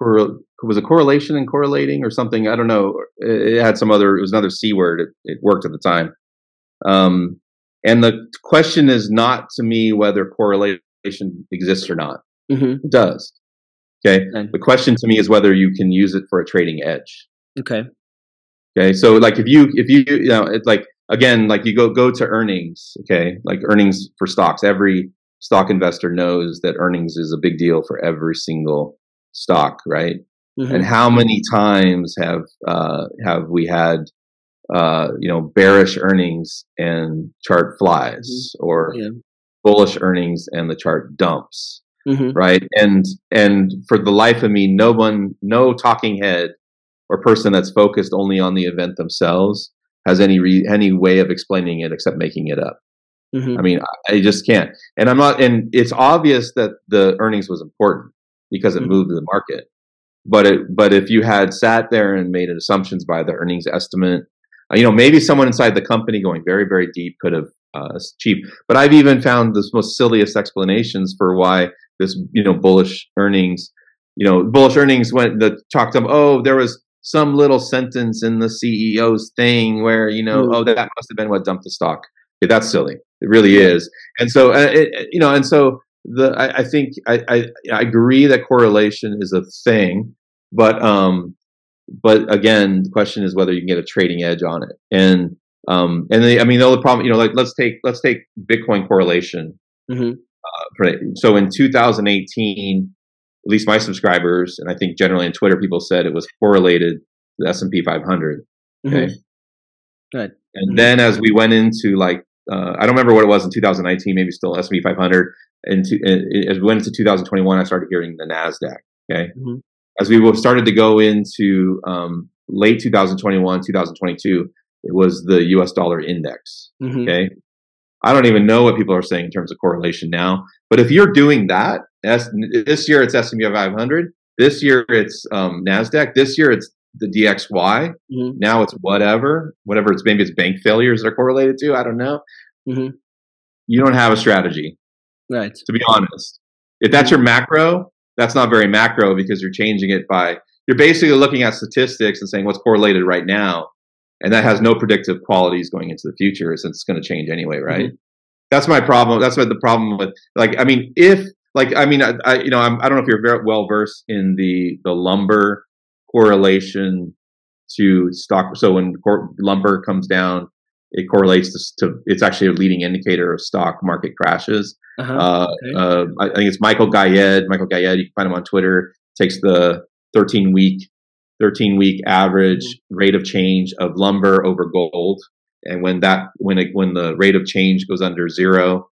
correl- was a correlation and correlating or something. I don't know. It had some other. It was another c word. It, it worked at the time. Um, and the question is not to me whether correlation exists or not. Mm-hmm. It does. Okay? okay. The question to me is whether you can use it for a trading edge. Okay. Okay. So like if you if you you know it's like again like you go go to earnings. Okay. Like earnings for stocks. Every stock investor knows that earnings is a big deal for every single stock, right? Mm-hmm. And how many times have uh, have we had uh, you know bearish earnings and chart flies, mm-hmm. or yeah. bullish earnings and the chart dumps, mm-hmm. right? And and for the life of me, no one, no talking head or person that's focused only on the event themselves has any re- any way of explaining it except making it up. Mm-hmm. I mean, I just can't. And I'm not. And it's obvious that the earnings was important because it mm-hmm. moved the market. But it, but if you had sat there and made assumptions by the earnings estimate, uh, you know, maybe someone inside the company going very, very deep could have uh, cheap. But I've even found the most silliest explanations for why this, you know, bullish earnings, you know, bullish earnings went the talked them. Oh, there was some little sentence in the CEO's thing where you know, mm. oh, that must have been what dumped the stock. That's silly. It really is. And so, uh, it, you know, and so the I, I think I, I, I agree that correlation is a thing, but um, but again, the question is whether you can get a trading edge on it. And um, and the, I mean, the other problem, you know, like let's take let's take Bitcoin correlation. Mm-hmm. Uh, so in 2018, at least my subscribers, and I think generally on Twitter, people said it was correlated to the S and P 500. Okay. Mm-hmm. Good. And mm-hmm. then as we went into like uh, I don't remember what it was in 2019, maybe still S&P 500. And as we went into 2021, I started hearing the Nasdaq. Okay, mm-hmm. As we started to go into um, late 2021, 2022, it was the U.S. dollar index. Mm-hmm. Okay, I don't even know what people are saying in terms of correlation now. But if you're doing that, this year it's S&P 500. This year it's um, Nasdaq. This year it's the DXY. Mm-hmm. Now it's whatever, whatever it's maybe it's bank failures that are correlated to. I don't know. Mm-hmm. You don't have a strategy, right? To be honest, if that's your macro, that's not very macro because you're changing it by you're basically looking at statistics and saying what's correlated right now, and that has no predictive qualities going into the future since it's going to change anyway, right? Mm-hmm. That's my problem. That's what the problem with like. I mean, if like I mean, I, I you know I'm, I do not know if you're very well versed in the the lumber correlation to stock. So when cor- lumber comes down, it correlates to, to, it's actually a leading indicator of stock market crashes. Uh-huh. Uh, okay. uh, I think it's Michael Gayed. Michael Gayed, you can find him on Twitter. Takes the 13 week 13 week average mm-hmm. rate of change of lumber over gold, and when that when it, when the rate of change goes under zero,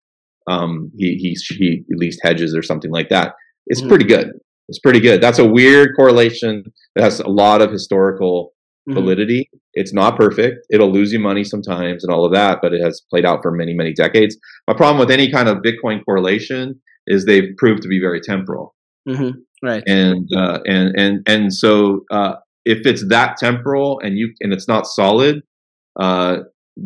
um, he he he at least hedges or something like that. It's mm-hmm. pretty good. It's pretty good. That's a weird correlation that has a lot of historical mm-hmm. validity. It's not perfect. It'll lose you money sometimes and all of that, but it has played out for many, many decades. My problem with any kind of Bitcoin correlation is they've proved to be very temporal. Mm-hmm. Right. And uh, and and and so uh, if it's that temporal and you and it's not solid, uh,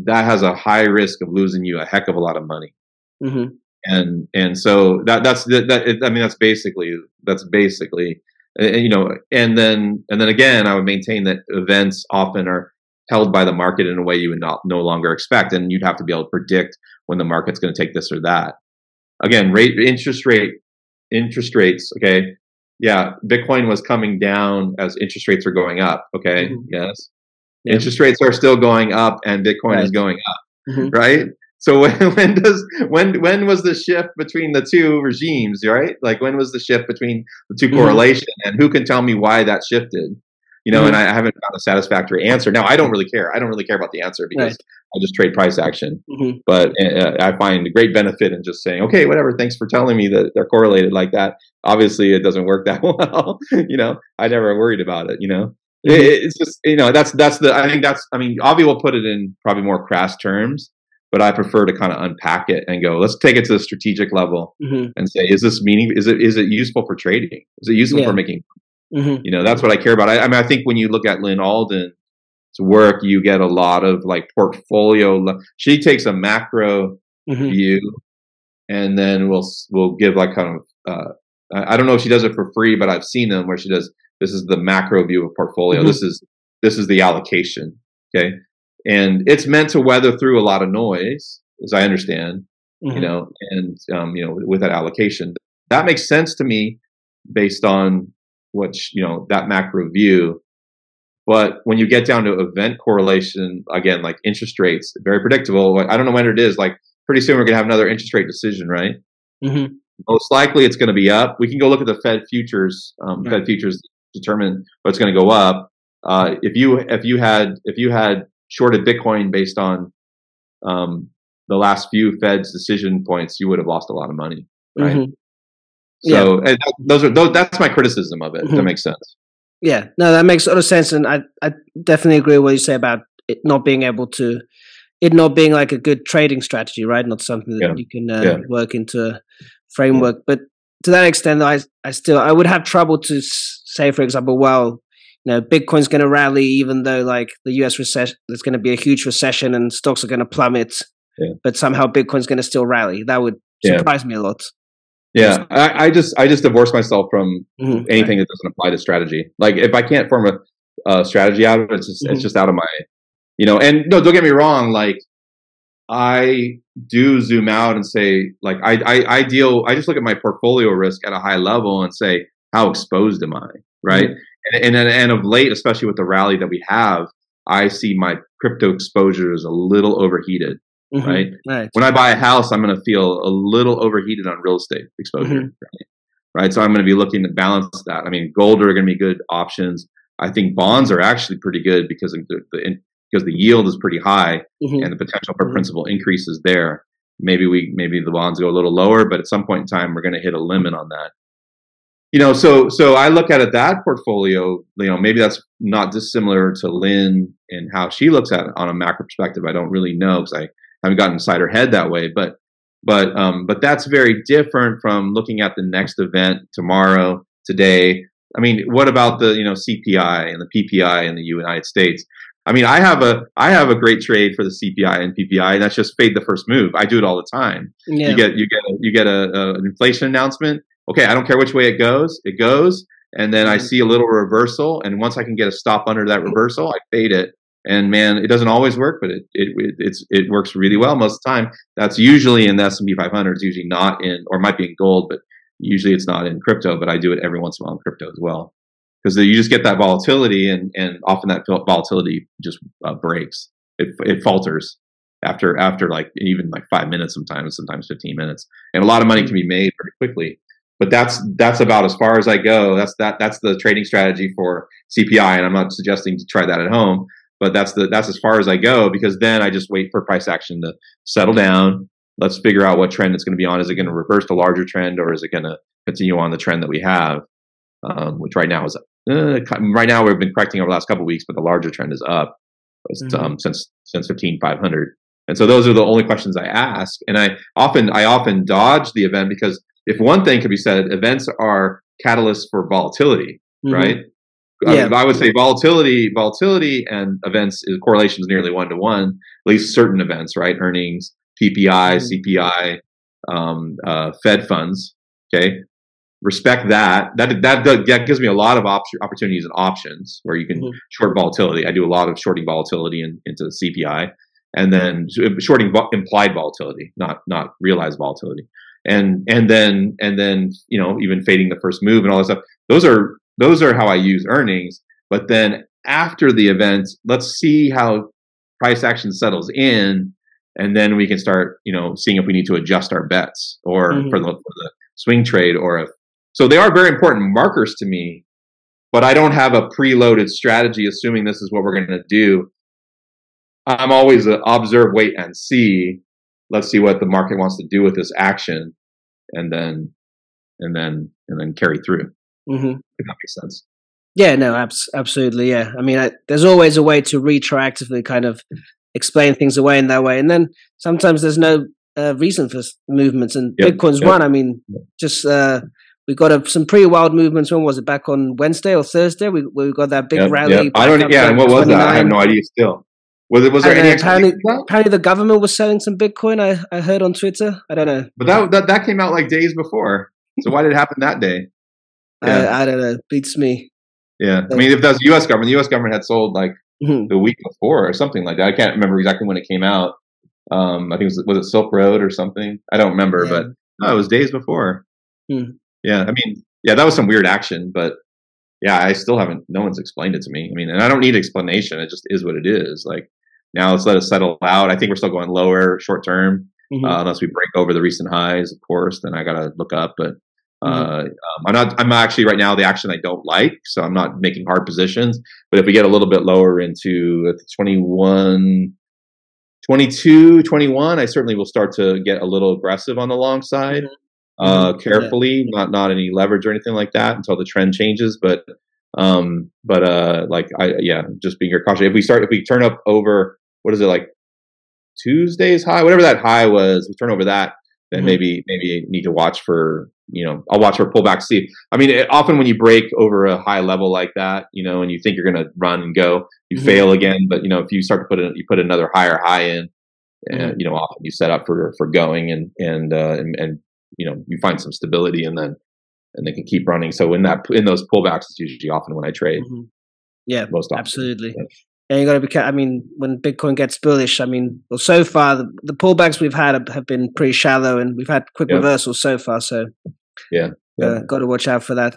that has a high risk of losing you a heck of a lot of money. Mm-hmm. And and so that that's that, that I mean that's basically that's basically you know and then and then again I would maintain that events often are held by the market in a way you would not no longer expect and you'd have to be able to predict when the market's going to take this or that again rate interest rate interest rates okay yeah bitcoin was coming down as interest rates are going up okay mm-hmm. yes yeah. interest rates are still going up and bitcoin right. is going up mm-hmm. right so when, when does when when was the shift between the two regimes right like when was the shift between the 2 mm-hmm. correlation and who can tell me why that shifted you know, mm-hmm. and I haven't found a satisfactory answer. Now, I don't really care. I don't really care about the answer because right. I just trade price action. Mm-hmm. But uh, I find great benefit in just saying, okay, whatever. Thanks for telling me that they're correlated like that. Obviously, it doesn't work that well. you know, I never worried about it. You know, mm-hmm. it, it's just you know that's that's the I think that's I mean Avi will put it in probably more crass terms. But I prefer to kind of unpack it and go, let's take it to the strategic level mm-hmm. and say, is this meaning? Is it is it useful for trading? Is it useful yeah. for making Mm-hmm. You know, that's what I care about. I, I, mean, I think when you look at Lyn Alden's work, you get a lot of like portfolio. She takes a macro mm-hmm. view, and then we'll we'll give like kind of. Uh, I don't know if she does it for free, but I've seen them where she does. This is the macro view of portfolio. Mm-hmm. This is this is the allocation. Okay, and it's meant to weather through a lot of noise, as I understand. You mm-hmm. know, and um, you know, with that allocation, that makes sense to me based on which you know that macro view but when you get down to event correlation again like interest rates very predictable i don't know when it is like pretty soon we're going to have another interest rate decision right mm-hmm. most likely it's going to be up we can go look at the fed futures um, right. fed futures determine what's going to go up uh, if you if you had if you had shorted bitcoin based on um, the last few fed's decision points you would have lost a lot of money right mm-hmm. So yeah. those are those, that's my criticism of it. Mm-hmm. that makes sense. Yeah, no, that makes a lot of sense, and I I definitely agree with what you say about it not being able to, it not being like a good trading strategy, right? Not something that yeah. you can uh, yeah. work into a framework. But to that extent, I I still I would have trouble to say, for example, well, you know, Bitcoin's going to rally even though like the U.S. recession, there's going to be a huge recession and stocks are going to plummet, but somehow Bitcoin's going to still rally. That would surprise me a lot. Yeah, I, I, just I just divorce myself from mm-hmm. anything that doesn't apply to strategy. Like if I can't form a, a strategy out of it, it's just mm-hmm. it's just out of my, you know. And no, don't get me wrong. Like I do zoom out and say, like I, I I deal. I just look at my portfolio risk at a high level and say, how exposed am I? Right. Mm-hmm. And, and and of late, especially with the rally that we have, I see my crypto exposure is a little overheated. Mm-hmm. Right? right? When I buy a house, I'm going to feel a little overheated on real estate exposure. Mm-hmm. Right? right? So I'm going to be looking to balance that. I mean, gold are going to be good options. I think bonds are actually pretty good because the, the because the yield is pretty high mm-hmm. and the potential for mm-hmm. principal increases there. Maybe we maybe the bonds go a little lower, but at some point in time we're going to hit a limit on that. You know, so so I look at it that portfolio. You know, maybe that's not dissimilar to Lyn and how she looks at it on a macro perspective. I don't really know because I haven't gotten inside her head that way, but but um, but that's very different from looking at the next event tomorrow, today. I mean, what about the you know CPI and the PPI in the United States? I mean, I have a I have a great trade for the CPI and PPI, and that's just fade the first move. I do it all the time. Yeah. You get you get a, you get a, a, an inflation announcement. Okay, I don't care which way it goes, it goes, and then I mm-hmm. see a little reversal, and once I can get a stop under that reversal, I fade it, and man, it doesn't always work, but it it it, it's, it works really well most of the time. That's usually in the S and P 500. It's usually not in, or might be in gold, but usually it's not in crypto. But I do it every once in a while in crypto as well, because you just get that volatility, and and often that volatility just uh, breaks. It it falters after after like even like five minutes sometimes, sometimes 15 minutes, and a lot of money can be made very quickly. But that's that's about as far as I go. That's that that's the trading strategy for CPI, and I'm not suggesting to try that at home but that's the that's as far as I go because then I just wait for price action to settle down. Let's figure out what trend it's going to be on. Is it going to reverse the larger trend or is it going to continue on the trend that we have, um, which right now is uh, right now we've been correcting over the last couple of weeks, but the larger trend is up mm-hmm. um, since since fifteen five hundred. And so those are the only questions I ask. And I often I often dodge the event because if one thing could be said, events are catalysts for volatility, mm-hmm. right? Yeah. I would say volatility, volatility and events is correlation is nearly one to one. At least certain events, right? Earnings, PPI, mm-hmm. CPI, um, uh, Fed funds. Okay, respect that. That that that gives me a lot of op- opportunities and options where you can mm-hmm. short volatility. I do a lot of shorting volatility in, into CPI, and then shorting vo- implied volatility, not not realized volatility, and and then and then you know even fading the first move and all that stuff. Those are those are how I use earnings. But then after the event, let's see how price action settles in and then we can start you know seeing if we need to adjust our bets or mm-hmm. for, the, for, the, swing trade or if so they are very important markers to me, but I don't have a preloaded strategy assuming this is what we're going to do. I'm always observe, wait, and see. Let's see what the market wants to do with this action, and then, and then, and then carry through. Mm-hmm. If that makes sense. Yeah, no, abs- absolutely. Yeah, I mean, I, there's always a way to retroactively kind of explain things away in that way, and then sometimes there's no uh, reason for movements. And yep, Bitcoin's yep. one. I mean, just uh, we got a, some pretty wild movements. When was it? Back on Wednesday or Thursday? We we got that big yep, rally. Yep. I don't. Yeah, and what was 29. that? I have no idea. Still, was it? Was there any? Apparently, apparently, the government was selling some Bitcoin. I I heard on Twitter. I don't know. But that that, that came out like days before. So why did it happen that day? Yeah. I, I don't know. Beats me. Yeah, I mean, if that's the U.S. government, the U.S. government had sold like mm-hmm. the week before or something like that. I can't remember exactly when it came out. Um, I think it was was it Silk Road or something. I don't remember, yeah. but no, it was days before. Hmm. Yeah, I mean, yeah, that was some weird action, but yeah, I still haven't. No one's explained it to me. I mean, and I don't need explanation. It just is what it is. Like now, let's let it settle out. I think we're still going lower short term, mm-hmm. uh, unless we break over the recent highs, of course. Then I got to look up. But uh, mm-hmm. um, I'm not. I'm actually right now the action I don't like, so I'm not making hard positions. But if we get a little bit lower into 21, 22, 21, I certainly will start to get a little aggressive on the long side. Mm-hmm uh, mm-hmm. carefully, yeah. not not any leverage or anything like that until the trend changes. But um, but uh, like I yeah, just being your cautious. If we start, if we turn up over, what is it like Tuesday's high, whatever that high was, we turn over that, then mm-hmm. maybe maybe need to watch for you know I'll watch for pullback. See, I mean, it, often when you break over a high level like that, you know, and you think you're going to run and go, you mm-hmm. fail again. But you know, if you start to put a, you put another higher high in, and mm-hmm. you know, often you set up for for going and and uh, and, and you know you find some stability and then and they can keep running. So in that in those pullbacks, it's usually often when I trade. Mm-hmm. Yeah, most often. absolutely. Yeah. And you got to be. I mean, when Bitcoin gets bullish, I mean, well, so far the, the pullbacks we've had have been pretty shallow, and we've had quick yeah. reversals so far. So yeah, yeah. Uh, got to watch out for that.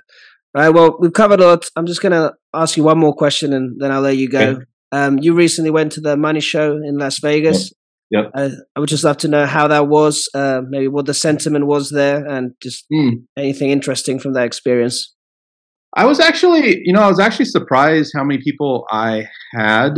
All right. Well, we've covered a lot. I'm just going to ask you one more question, and then I'll let you go. Okay. Um, you recently went to the Money Show in Las Vegas. Yep. Uh, I would just love to know how that was, uh, maybe what the sentiment was there, and just mm. anything interesting from that experience. I was actually, you know, I was actually surprised how many people I had.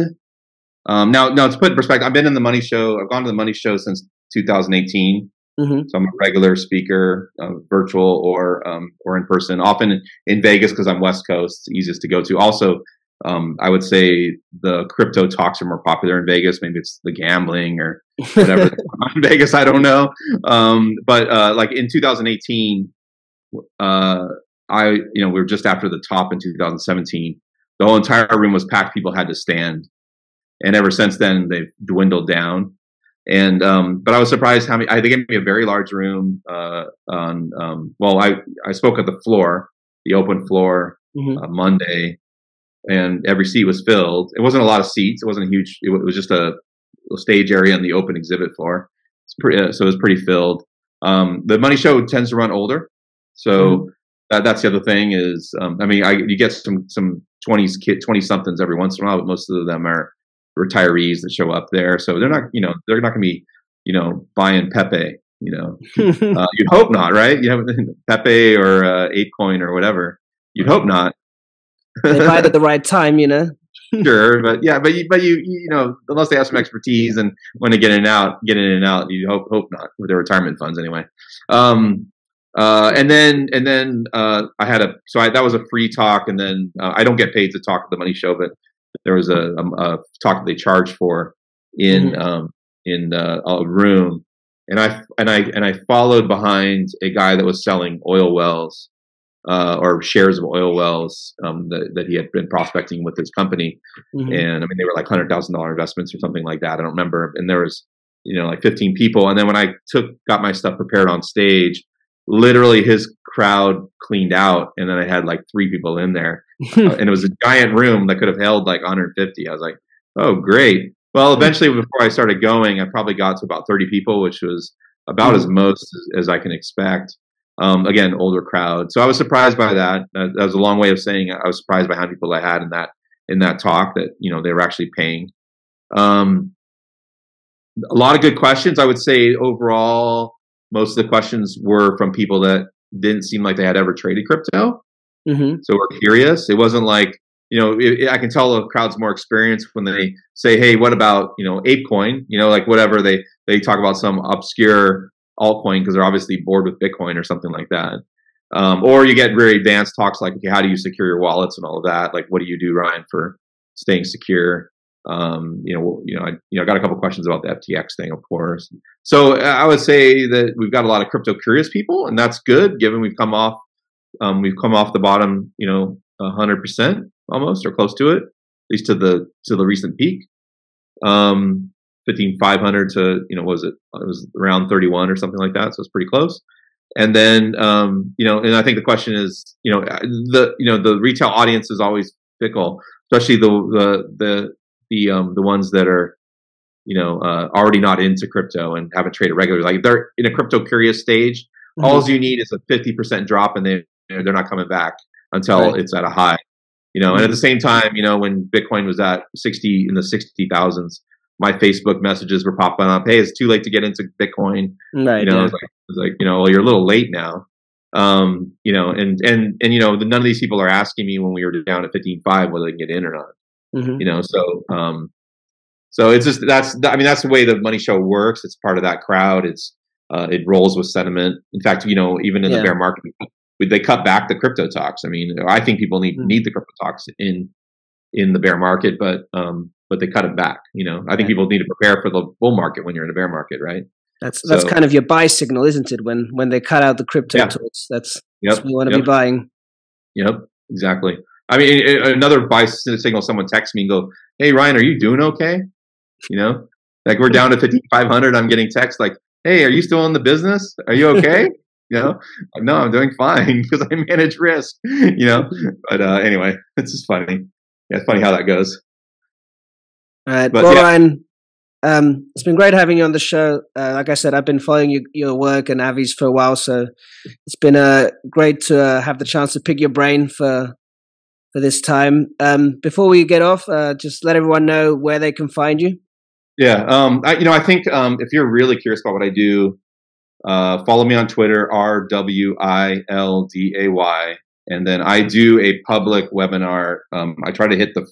Um, now, now to put in perspective, I've been in the Money Show. I've gone to the Money Show since 2018. Mm-hmm. So I'm a regular speaker, uh, virtual or um, or in person. Often in Vegas because I'm West Coast, it's easiest to go to. Also, um, I would say the crypto talks are more popular in Vegas. Maybe it's the gambling or whatever in Vegas. I don't know. Um, but uh, like in 2018, uh, I you know we were just after the top in 2017. The whole entire room was packed. People had to stand, and ever since then they've dwindled down. And um, but I was surprised how many. I, they gave me a very large room. Uh, on um, well, I I spoke at the floor, the open floor mm-hmm. Uh, Monday and every seat was filled. It wasn't a lot of seats. It wasn't a huge. It was just a, a stage area on the open exhibit floor. It's pretty, uh, so it was pretty filled. Um, the money show tends to run older, so mm. That, that's the other thing. Is um, I mean, I, you get some some twenties kid twenty somethings every once in a while, but most of them are retirees that show up there. So they're not you know they're not going to be you know buying Pepe. You know, uh, you'd hope not, right? You have Pepe or uh, ApeCoin or whatever. You'd hope not they buy it at the right time, you know. sure, but yeah, but you, but you, you know, unless they have some expertise and when they get in and out, get in and out, you hope hope not with their retirement funds anyway. Um, uh, and then and then uh, I had a so I, that was a free talk, and then uh, I don't get paid to talk at the Money Show, but there was a, a, a talk that they charged for in mm-hmm. um, in uh, a room, and I and I and I followed behind a guy that was selling oil wells uh, or shares of oil wells um, that, that he had been prospecting with his company, mm-hmm. and I mean they were like hundred thousand dollar investments or something like that. I don't remember, and there was you know like 15 people, and then when I took got my stuff prepared on stage literally his crowd cleaned out and then i had like three people in there. Uh, and it was a giant room that could have held like 150 i was like oh great. Well eventually before i started going i probably got to about 30 people which was about mm-hmm. as most as, i can expect. Um, again older crowd. So i was surprised by that. that that was a long way of saying i was surprised by how many people i had in that in that talk that you know they were actually paying. Um, a lot of good questions. I would say overall most of the questions were from people that didn't seem like they had ever traded crypto. Mm-hmm. So we're curious. It wasn't like, you know, it, it, I can tell the crowd's more experienced when they say, "Hey, what about you know ApeCoin?" You know, like whatever they they talk about some obscure altcoin because they're obviously bored with Bitcoin or something like that. Um, or you get very advanced talks like, okay, how do you secure your wallets and all of that? Like, what do you do, Ryan, for staying secure? Um, you know, you know, I, you know, I got a couple questions about the FTX thing, of course. So uh, I would say that we've got a lot of crypto curious people, and that's good, given we've come off, um, we've come off the bottom, you know, hundred percent almost or close to it, at least to the to the recent peak. Um, fifteen five hundred to you know, was it? It was around thirty one or something like that, so it's pretty close. And then um, you know, and I think the question is, you know, uh, the you know the retail audience is always fickle, especially the the the the um, the ones that are you know uh, already not into crypto and haven't traded regularly. Like they're in a crypto curious stage. Mm-hmm. All you need is a fifty percent drop, and they they're not coming back until right. it's at a high. You know, mm-hmm. and at the same time, you know, when Bitcoin was at sixty in the sixty thousands, my Facebook messages were popping up. Hey, it's too late to get into Bitcoin. Right. You know, yeah. it's like, like, you know, well, you're a little late now. Um, you know, and and and you know, none of these people are asking me when we were down at fifteen five whether they can get in or not. Mm-hmm. You know, so um, so it's just that's I mean that's the way the money show works. It's part of that crowd. It's uh, it rolls with sentiment. In fact, you know, even in yeah. the bear market, they cut back the crypto talks. I mean, I think people need mm-hmm. need the crypto talks in in the bear market, but um, but they cut it back. You know, I think people need to prepare for the bull market when you're in a bear market, right? That's that's so, kind of your buy signal, isn't it? When when they cut out the crypto yeah. talks, that's, yep. that's what we want to yep. be buying. Yep, exactly. I mean, another buy signal, someone texts me and go, Hey, Ryan, are you doing okay? You know, like we're down to 5,500. I'm getting texts like, Hey, are you still in the business? Are you okay? you know, no, I'm doing fine because I manage risk, you know, but, uh, anyway, it's just funny. Yeah, it's funny how that goes. All right. But, well, yeah. Ryan, um, it's been great having you on the show. Uh, like I said, I've been following you, your work and Avi's for a while, so it's been uh, great to uh, have the chance to pick your brain for for this time. Um, before we get off, uh, just let everyone know where they can find you. Yeah, um, I, you know, I think um, if you're really curious about what I do, uh, follow me on Twitter, R W I L D A Y, and then I do a public webinar. Um, I try to hit the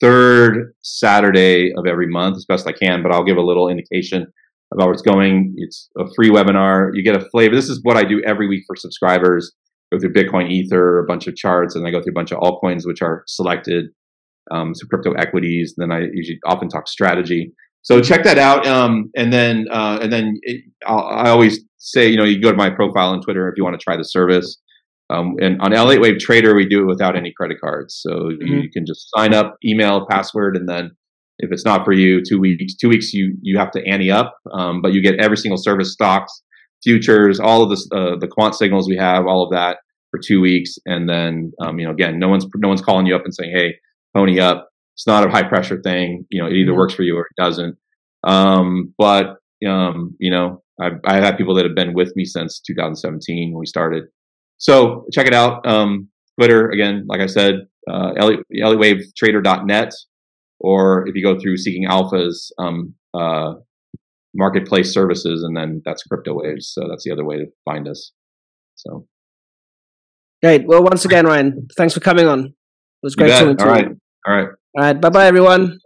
third Saturday of every month as best I can, but I'll give a little indication about where it's going. It's a free webinar. You get a flavor. This is what I do every week for subscribers go through Bitcoin Ether, a bunch of charts, and I go through a bunch of altcoins which are selected, um, so crypto equities. then I usually often talk strategy. So check that out, um, and then uh, and then it, I always say, you know, you go to my profile on Twitter if you want to try the service. Um, and on Elliott Wave Trader, we do it without any credit cards, so mm-hmm. you can just sign up, email, password, and then if it's not for you, two weeks, two weeks you you have to ante up, um, but you get every single service stocks futures, all of the uh, the quant signals we have, all of that for two weeks, and then um, you know again, no one's no one's calling you up and saying, "Hey, pony up." It's not a high pressure thing. You know, it either mm-hmm. works for you or it doesn't. Um, but um, you know, I've, I've had people that have been with me since 2017 when we started. So check it out. Um, Twitter again, like I said, uh, elliottwavetrader.net, or if you go through Seeking Alpha's um, uh, marketplace services, and then that's Crypto Waves. So that's the other way to find us. So great. Well, once again, Ryan, thanks for coming on. It was great talking to All right. you. All right. All right. Bye bye, everyone.